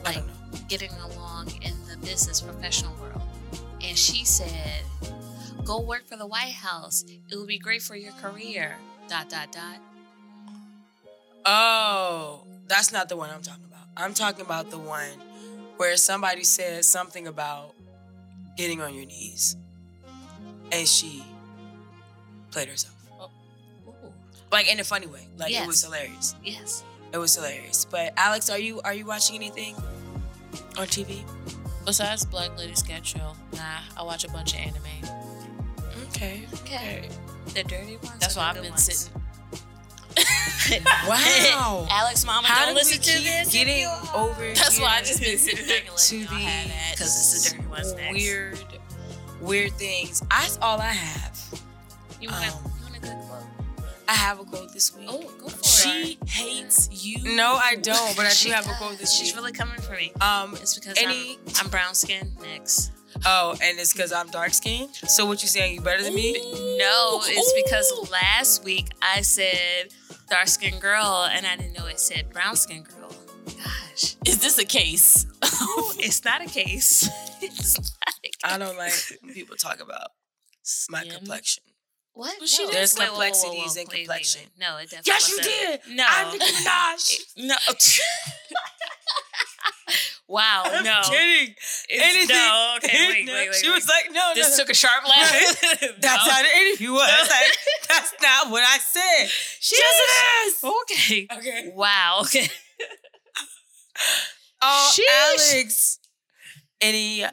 Like getting along in the business professional world?" And she said, "Go work for the White House. It will be great for your career." Dot dot dot. Oh, that's not the one I'm talking about. I'm talking about the one where somebody says something about getting on your knees, and she played herself, oh. Ooh, like in a funny way. Like it was hilarious. yes. It was hilarious. But Alex, are you are you watching anything on TV? Besides Black Lady Sketch Show, nah, I watch a bunch of anime. Okay. Okay. The dirty ones. That's why I've been ones. sitting. Wow. <laughs> Alex, mama, How don't listen to this. getting over? That's why I just been sitting back and <laughs> to letting y'all have that. Because it's the dirty ones next. weird, weird things. That's all I have. You want, Um, you want a good quote? I have a quote this week. Oh, go for She hates you. No, I don't, but I do have a quote this She's week. really coming for me. um, It's because any I'm, I'm brown skinned next. oh, and it's because I'm dark skinned. So what you saying? You better than me? No, it's because last week I said dark skinned girl and I didn't know it said brown skinned girl. Gosh. Is this a case? it's not a case. <laughs> it's not a case. I don't like when people talk about my complexion. What? Well, she No. There's Wait, whoa, whoa, whoa, complexities whoa. in Wait, wait, complexion. wait. No, it definitely Yes, you wasn't. did. No. <laughs> I'm Nicki Minaj. No. wow, no. Kidding. It's- Anything. No, okay, wait, No, wait, wait. She wait. was like, no, This no, took a sharp laugh. That's <laughs> No. how the interview was. Like, <laughs> that's not what I said. She yes, it is. Okay. Okay. Wow. Okay. Uh, oh, Sheesh. Alex. Any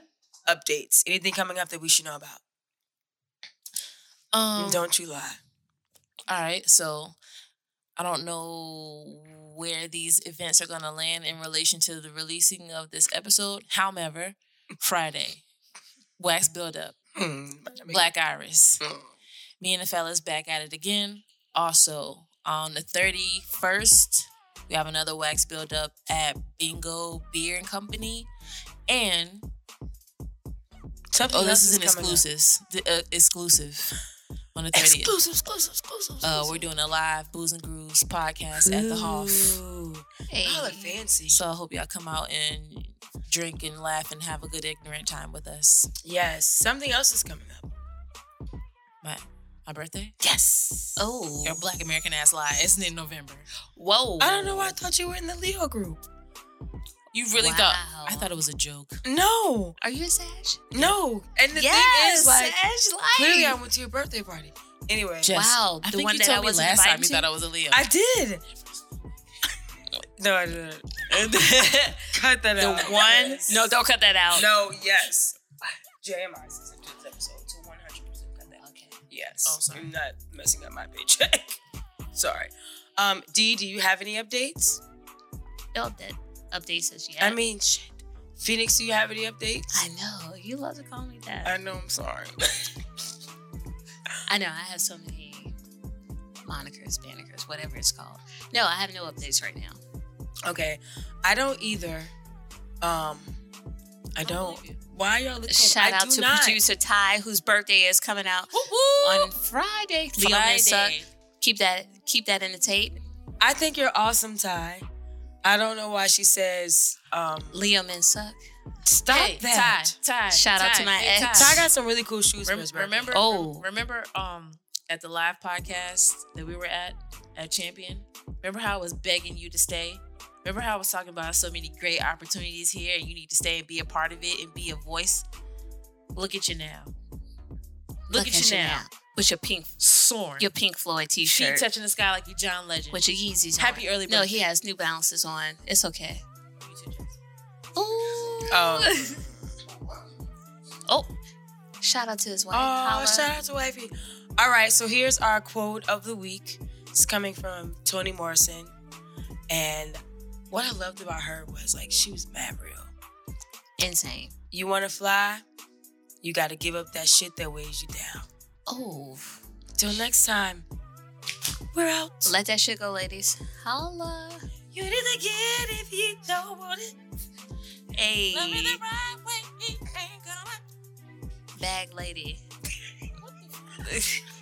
updates? Anything coming up that we should know about? Um, Don't you lie. All right, so I don't know where these events are going to land in relation to the releasing of this episode. However, Friday, Wax Buildup, Hmm. Black Iris. Hmm. Me and the fellas back at it again. Also, on the 31st, we have another Wax Buildup at Bingo Beer and Company. And, Something oh, this is an exclusive. Uh, exclusive on the 30th. Exclusive, exclusive, exclusive. Uh, we're doing a live Booze and Grooves podcast at the Hoff. Ooh. Hey. Y'all are fancy. So I hope y'all come out and drink and laugh and have a good ignorant time with us. yes, something else is coming up. My my birthday? Yes. Oh. Your black American ass lie. It's in November. Whoa. I don't know why I thought you were in the Leo group. You really Wow. thought I thought it was a joke. No, Are you a Sag? no. And the yes. thing is, like, Sag life. clearly I went to your birthday party. Anyway, Jess, Wow, I the think one you that told I wasn't last time you to? thought I was a Leo. I did. no, I didn't. <laughs> Cut that The out. The one. Yes. No, don't cut that out. No, yes. JMI says I did this episode to 100% cut that. Okay. Yes. Oh, sorry. I'm not messing up my paycheck. <laughs> sorry. Um, Dee, do you have any updates? No, that updates as yet. I mean, shit. Phoenix, do you have any updates? I know you love to call me that. I know. I'm sorry. <laughs> I know I have so many monikers, bannikers, whatever it's called. No, I have no updates right now. okay, I don't either. Um, I don't. Why y'all looking? Shout I out to not. producer Ty, whose birthday is coming out Woo-woo. on Friday. Leo. Friday. Keep that keep that in the tape. I think you're awesome, Ty. I don't know why she says um Leo Men suck. stop Hey, that. Ty, Ty, Shout out to my hey, ex. Ty got some really cool shoes for Rem- his remember? Oh. remember? Um, at the live podcast that we were at at Champion. Remember how I was begging you to stay? Remember how I was talking about so many great opportunities here, and you need to stay and be a part of it and be a voice. Look at you now. Look, at, you now, with your pink soaring. your Pink Floyd t-shirt She's touching the sky like you John Legend. with your Yeezys. Happy on. early No, he has New Balances on. It's okay. You too, Jess. Ooh. Oh. <laughs> Oh. Shout out to his wife. Oh, Holla. shout out to wifey. All right, so here's our quote of the week. It's coming from Toni Morrison. And what I loved about her was like she was mad real. Insane. You want to fly? You got to give up that shit that weighs you down. Oh. Till next time, we're out. Let that shit go, ladies. Holla. You need to get if you don't want it. Hey. Love me the right way, Bag lady. <laughs>